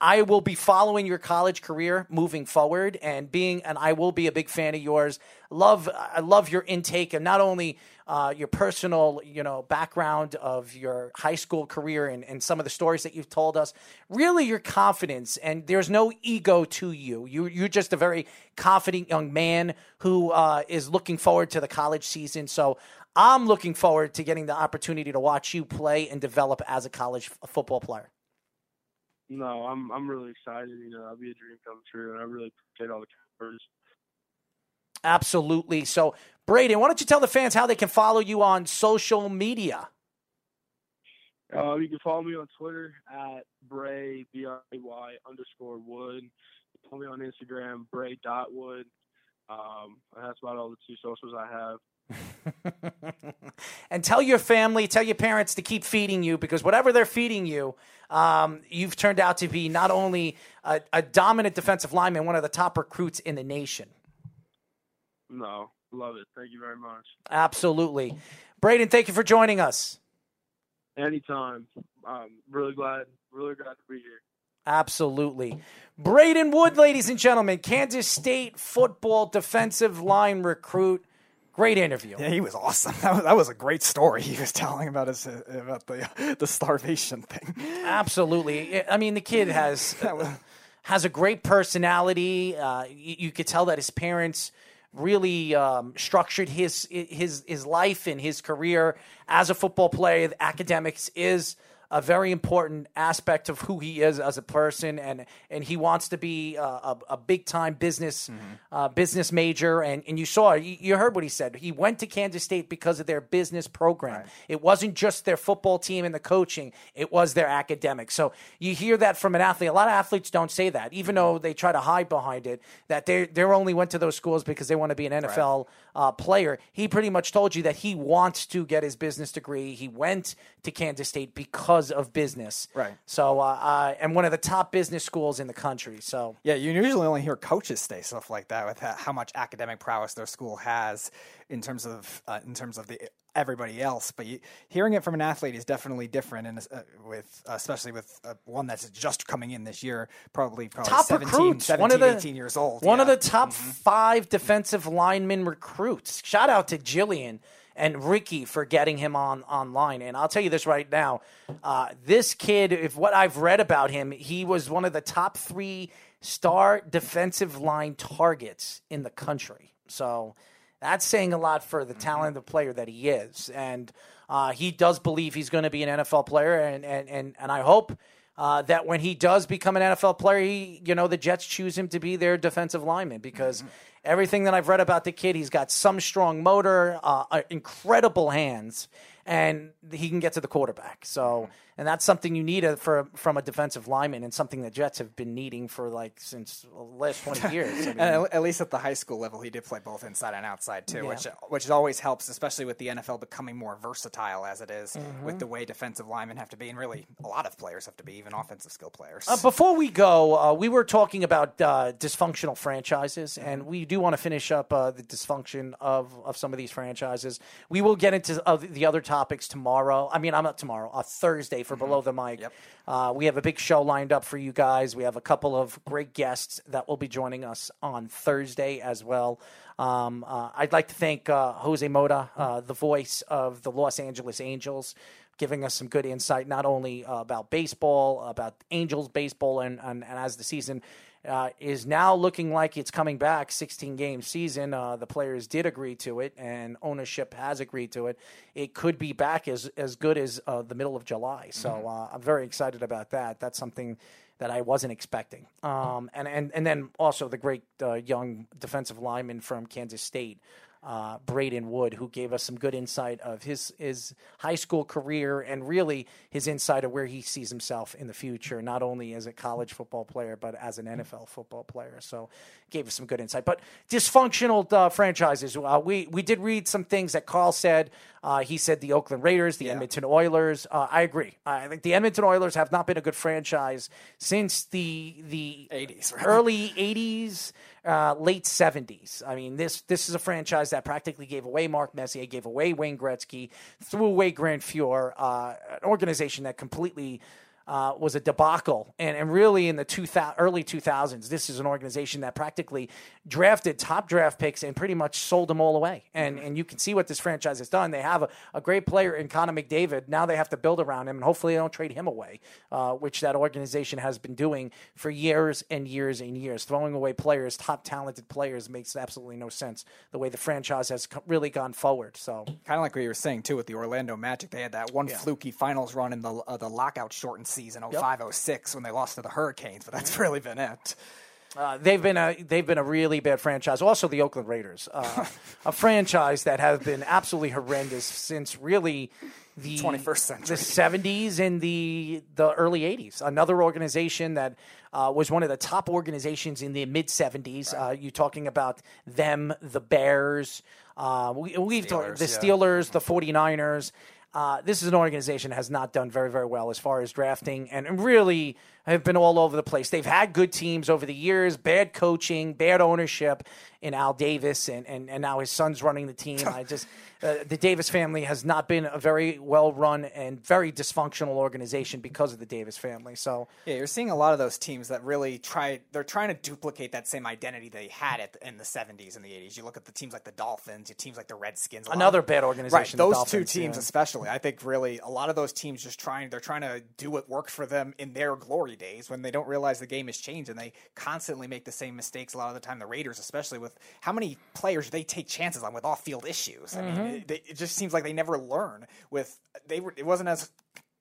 I will be following your college career moving forward and being and I will be a big fan of yours. Love I love your intake and not only uh, your personal, you know, background of your high school career and, and some of the stories that you've told us. Really your confidence and there's no ego to you. You you're just a very confident young man who uh, is looking forward to the college season. So I'm looking forward to getting the opportunity to watch you play and develop as a college f- football player. No, I'm I'm really excited. You know, that'll be a dream come true, and I really appreciate all the words. Absolutely. So, Braden, why don't you tell the fans how they can follow you on social media? Uh, you can follow me on Twitter at Bray B R A Y underscore Wood. Follow me on Instagram Bray dot Wood. Um, that's about all the two socials I have. <laughs> and tell your family, tell your parents to keep feeding you because whatever they're feeding you, um, you've turned out to be not only a, a, dominant defensive lineman, one of the top recruits in the nation. No, love it. Thank you very much. Absolutely. Braden, thank you for joining us. Anytime. I'm really glad, really glad to be here. Absolutely. Braden Wood, ladies and gentlemen, Kansas State football defensive line recruit. Great interview. Yeah, he was awesome. <laughs> That was, that was a great story he was telling about his about the the starvation thing. Absolutely. I mean, the kid <laughs> has <laughs> has a great personality. Uh, you, you, could tell that his parents really um, structured his his his life and his career as a football player. The academics is a very important aspect of who he is as a person, and and he wants to be a, a, a big time business mm-hmm. uh, business major. And and you saw you, you, heard what he said. He went to Kansas State because of their business program. Right. It wasn't just their football team and the coaching; it was their academics. So you hear that from an athlete. A lot of athletes don't say that, even though they try to hide behind it. That they they only went to those schools because they want to be an NFL right. Uh, player. He pretty much told you that he wants to get his business degree. He went to Kansas State because of business. Right. So, uh, uh, and one of the top business schools in the country. So, yeah, you usually only hear coaches say stuff like that with how much academic prowess their school has in terms of uh, in terms of the everybody else. But you, hearing it from an athlete is definitely different, and uh, with especially with uh, one that's just coming in this year, probably probably top 17, recruits. 17, one of the, 18 years old. One yeah. of the top mm-hmm. five defensive lineman recruits. Shout out to Jillian and Ricky for getting him on online. And I'll tell you this right now: uh, this kid, if what I've read about him, he was one of the top three star defensive line targets in the country. So that's saying a lot for the mm-hmm. talent of the player that he is, and uh, he does believe he's going to be an NFL player, and and and, and I hope. Uh, that when he does become an NFL player, he, you know, the Jets choose him to be their defensive lineman because mm-hmm everything that I've read about the kid, he's got some strong motor, uh, uh incredible hands, and he can get to the quarterback. So and that's something you need a, for from a defensive lineman, and something the Jets have been needing for like since the last twenty <laughs> years. I mean, at least at the high school level, he did play both inside and outside too, yeah. which which always helps, especially with the NFL becoming more versatile as it is, mm-hmm. with the way defensive linemen have to be, and really a lot of players have to be, even offensive skill players. Uh, before we go, uh, we were talking about uh, dysfunctional franchises, and we do want to finish up uh, the dysfunction of of some of these franchises. We will get into the other topics tomorrow. I mean, I'm not tomorrow, uh, Thursday for mm-hmm. Below the Mic. Yep. Uh, we have a big show lined up for you guys. We have a couple of great guests that will be joining us on Thursday as well. Um, uh, I'd like to thank uh, Jose Mota, uh, the voice of the Los Angeles Angels, giving us some good insight, not only uh, about baseball, about Angels baseball, and, and, and as the season uh, is now looking like it's coming back 16 game season. Uh, the players did agree to it, and ownership has agreed to it. It could be back as, as good as uh, the middle of July. So Mm-hmm. uh, I'm very excited about that. That's something that I wasn't expecting. Um, and, and, and then also the great uh, young defensive lineman from Kansas State. Uh, Braden Wood, who gave us some good insight of his his high school career and really his insight of where he sees himself in the future, not only as a college football player but as an NFL football player. So, gave us some good insight. But dysfunctional uh, franchises. Uh, we we did read some things that Carl said. Uh, he said the Oakland Raiders, the Edmonton Oilers. Uh, I agree. I think the Edmonton Oilers have not been a good franchise since the the 80s, right? early '80s, uh, late '70s. I mean, this this is a franchise that practically gave away Mark Messier, gave away Wayne Gretzky, threw away Grant Fuhr, uh, an organization that completely uh, was a debacle. And, and really, in the 2000, early 2000s, this is an organization that practically drafted top draft picks and pretty much sold them all away. And, and you can see what this franchise has done. They have a, a great player in Connor McDavid. Now they have to build around him, and hopefully they don't trade him away, uh, which that organization has been doing for years and years and years. Throwing away players, top talented players, makes absolutely no sense the way the franchise has really gone forward. So Kind of like what you were saying too with the Orlando Magic. They had that one fluky finals run in the uh, the lockout shortened season 05 06 when they lost to the Hurricanes, but that's really been it. Uh, they've been a they've been a really bad franchise. Also, the Oakland Raiders, uh, <laughs> a franchise that have been absolutely horrendous since really the 21st century. the seventies and the the early eighties. Another organization that uh, was one of the top organizations in the mid seventies. Uh, you talking about them, the Bears. Uh, we, we've talked the Steelers, yeah. Steelers, the 49ers. Uh, this is an organization that has not done very, very well as far as drafting and really have been all over the place. They've had good teams over the years, bad coaching, bad ownership in Al Davis, and, and, and now his son's running the team. I just <laughs> uh, the Davis family has not been a very well run and very dysfunctional organization because of the Davis family. So Yeah, you're seeing a lot of those teams that really try. They're trying to duplicate that same identity they had at, in the '70s and the '80s. You look at the teams like the Dolphins, your teams like the Redskins. Another of- bad organization, Right, those Dolphins, two teams yeah. especially. I think really a lot of those teams just trying. They're trying to do what worked for them in their glory days when they don't realize the game has changed and they constantly make the same mistakes. A lot of the time, the Raiders, especially with how many players they take chances on with off-field issues. I Mm-hmm. mean, it, it just seems like they never learn. With they were, it wasn't as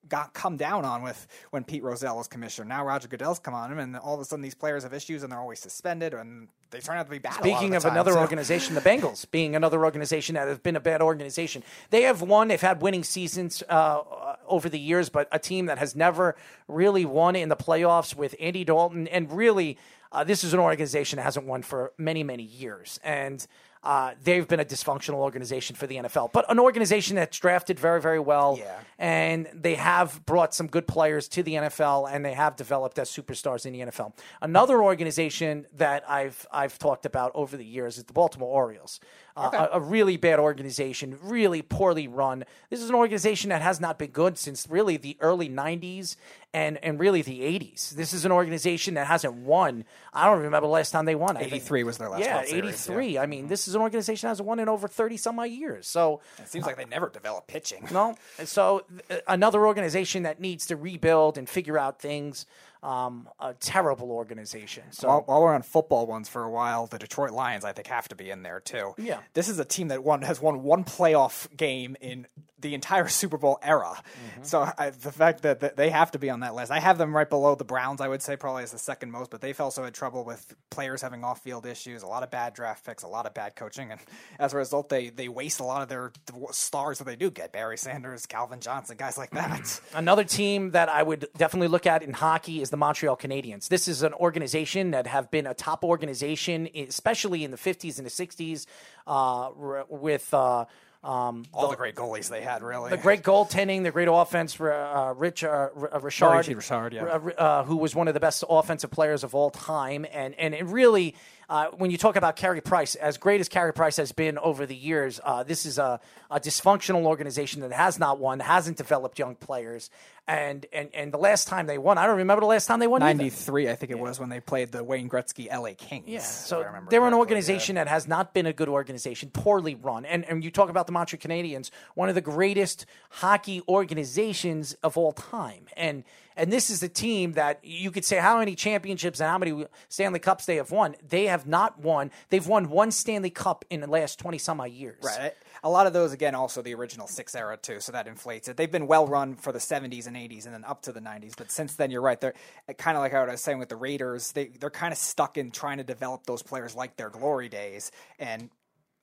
got come down on with when Pete Rozelle was commissioner. Now Roger Goodell's come on him, and all of a sudden these players have issues and they're always suspended, and they turn out to be bad. Speaking of, of, time, another so- organization, the Bengals <laughs> being another organization that has been a bad organization. They have won, they've had winning seasons uh, over the years, but a team that has never really won in the playoffs with Andy Dalton. And really, uh, this is an organization that hasn't won for many, many years. And uh, they've been a dysfunctional organization for the NFL, but an organization that's drafted very, very well. Yeah. And they have brought some good players to the NFL, and they have developed as superstars in the NFL. Another organization that I've I've talked about over the years is the Baltimore Orioles. Uh, a, a really bad organization, really poorly run. This is an organization that has not been good since really the early '90s and and really the '80s. This is an organization that hasn't won. I don't remember the last time they won. 83 was their last Yeah, World Series, yeah. '83. I mean, this is an organization that hasn't won in over 30 some odd years. So It seems like they never develop pitching. no. So uh, another organization that needs to rebuild and figure out things. Um, a terrible organization. So While, while we're on football ones for a while, the Detroit Lions I think have to be in there too. Yeah. this is a team that won has won one playoff game in the entire Super Bowl era. Mm-hmm. So I, the fact that, that they have to be on that list, I have them right below the Browns. I would say probably as the second most, but they've also had trouble with players having off-field issues, a lot of bad draft picks, a lot of bad coaching, and as a result, they they waste a lot of their stars that they do get. Barry Sanders, Calvin Johnson, guys like that. <clears throat> Another team that I would definitely look at in hockey is the Montreal Canadiens. This is an organization that have been a top organization, especially in the 50s and the 60s, uh, with uh, um, All the great goalies they had, really. the great goaltending, the great offense. Uh, Rich uh, uh, Richard, Richard, yeah. uh, uh, who was one of the best offensive players of all time, and and it really. Uh, when you talk about Carey Price, as great as Carey Price has been over the years, uh, this is a, a dysfunctional organization that has not won, hasn't developed young players, and, and and the last time they won, I don't remember the last time they won. 93, I think it was when they played the Wayne Gretzky LA Kings. Yeah, so I remember they're an organization that has not been a good organization, poorly run. And and you talk about the Montreal Canadiens, one of the greatest hockey organizations of all time. And And this is a team that you could say how many championships and how many Stanley Cups they have won. They have not won. They've won one Stanley Cup in the last 20 some odd years. Right. A lot of those, again, also the original six era too, so that inflates it. They've been well run for the 70s and 80s, and then up to the 90s. But since then, you're right. They're eh, kind of like I was saying with the Raiders. They they're kind of stuck in trying to develop those players like their glory days, and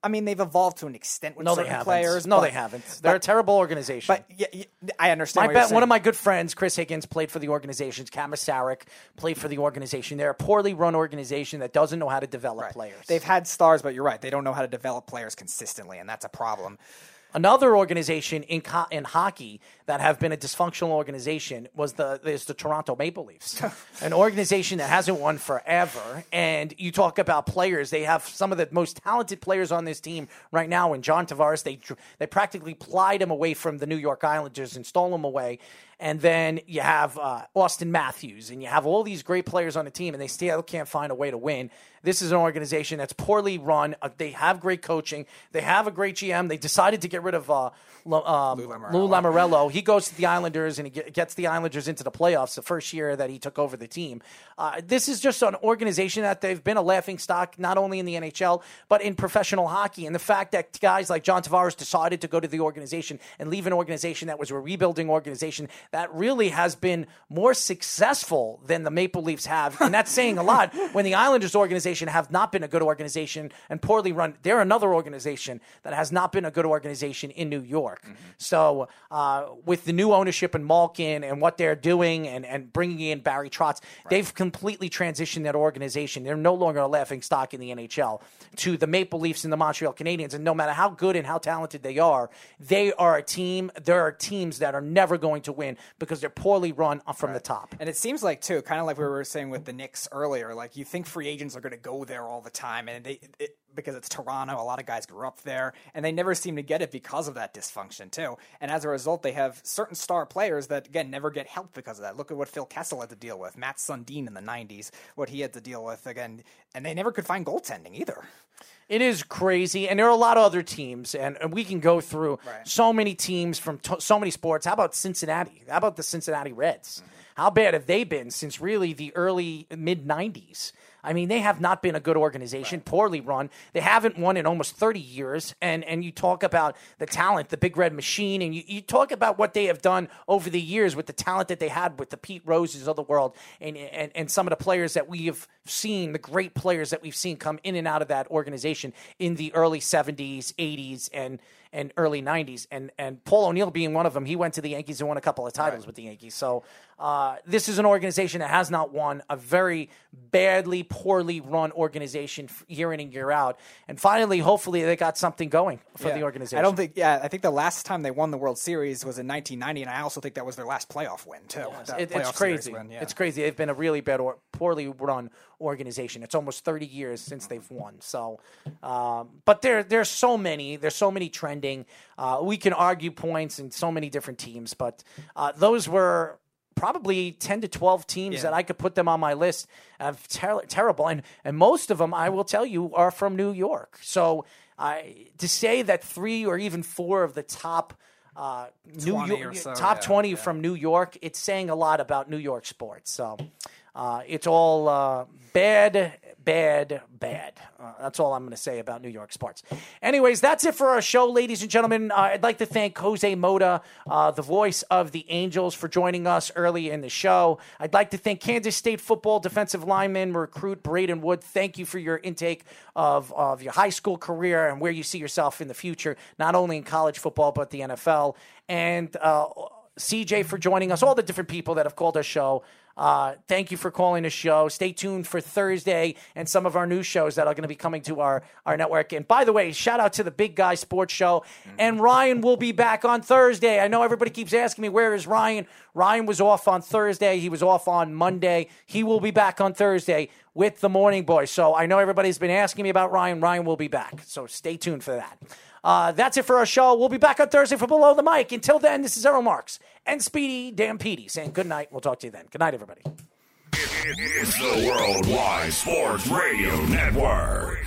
I mean, they've evolved to an extent with No, they certain haven't. players. no, but- they haven't. They're a terrible organization. But yeah, yeah, I understand. My what you're bet, one of my good friends, Chris Higgins, played for the organization. Kamasarik played for the organization. They're a poorly run organization that doesn't know how to develop players. They've had stars, but you're right. They don't know how to develop players consistently, and that's a problem. Another organization in co- in hockey that have been a dysfunctional organization was the is the Toronto Maple Leafs, <laughs> an organization that hasn't won forever. And you talk about players; they have some of the most talented players on this team right now. And John Tavares, they they practically plied him away from the New York Islanders and stole him away. And then you have uh, Auston Matthews, and you have all these great players on the team, and they still can't find a way to win. This is an organization that's poorly run. Uh, they have great coaching. They have a great GM. They decided to get rid of uh, Lo- um, Lou, Lamoriello. He goes to the Islanders and he gets the Islanders into the playoffs the first year that he took over the team. Uh, this is just an organization that they've been a laughing stock, not only in the NHL, but in professional hockey. And the fact that guys like John Tavares decided to go to the organization and leave an organization that was a rebuilding organization that really has been more successful than the Maple Leafs have. And that's saying a lot <laughs> when the Islanders organization have not been a good organization and poorly run. They're another organization that has not been a good organization in New York. So uh, with the new ownership and Malkin and what they're doing and, and bringing in Barry Trotz, they've completely transitioned that organization. They're no longer a laughing stock in the NHL to the Maple Leafs and the Montreal Canadiens. And no matter how good and how talented they are, they are a team. There are teams that are never going to win because they're poorly run from the top. And it seems like too, kind of like we were saying with the Knicks earlier. Like you think free agents are going to go there all the time, and they it, because it's Toronto. A lot of guys grew up there, and they never seem to get it because of that dysfunction too. And as a result, they have certain star players that again never get help because of that. Look at what Phil Kessel had to deal with, Mats Sundin in the '90s, what he had to deal with again, and they never could find goaltending either. It is crazy, and there are a lot of other teams, and, and we can go through so many teams from to- so many sports. How about Cincinnati? How about the Cincinnati Reds? Mm-hmm. How bad have they been since really the early mid '90s? I mean, they have not been a good organization, poorly run. They haven't won in almost 30 years. And and you talk about the talent, the big red machine, and you, you talk about what they have done over the years with the talent that they had with the Pete Roses of the world and, and, and some of the players that we have seen, the great players that we've seen come in and out of that organization in the early 70s, 80s, and and early 90s. And and Paul O'Neill being one of them, he went to the Yankees and won a couple of titles with the Yankees. So uh, this is an organization that has not won, a very badly, poorly run organization year in and year out. And finally, hopefully, they got something going for Yeah. the organization. I don't think. Yeah, I think the last time they won the World Series was in 1990, and I also think that was their last playoff win too. That It- playoff it's crazy. win, yeah. It's crazy. They've been a really bad or poorly run organization. It's almost 30 years since they've won. So, um, but there there's so many. There's so many trending. Uh, we can argue points in so many different teams, but uh, those were probably 10 to 12 teams Yeah. that I could put them on my list of ter- terrible and and most of them I will tell you are from New York. So I to say that 3 or even 4 of the top uh, New 20 York so, top yeah, 20 from New York, it's saying a lot about New York sports. So uh, it's all uh, bad, bad, bad. Uh, that's all I'm going to say about New York sports. Anyways, that's it for our show, ladies and gentlemen. Uh, I'd like to thank Jose Mota, uh, the voice of the Angels, for joining us early in the show. I'd like to thank Kansas State football defensive lineman recruit Braden Wood. Thank you for your intake of, of your high school career and where you see yourself in the future, not only in college football, but the NFL. And uh, CJ for joining us, all the different people that have called our show. Uh, thank you for calling the show. Stay tuned for Thursday and some of our new shows that are going to be coming to our, our network. And by the way, shout out to the Big Guy Sports Show. And Ryan will be back on Thursday. I know everybody keeps asking me, where is Ryan? Ryan was off on Thursday. He was off on Monday. He will be back on Thursday with the Morning Boy. So I know everybody's been asking me about Ryan. Ryan will be back. So stay tuned for that. Uh, that's it for our show. We'll be back on Thursday for Below the Mic. Until then, this is Errol Marks and Speedy Dan Petey saying good night. We'll talk to you then. Good night, everybody. It's the Worldwide Sports Radio Network.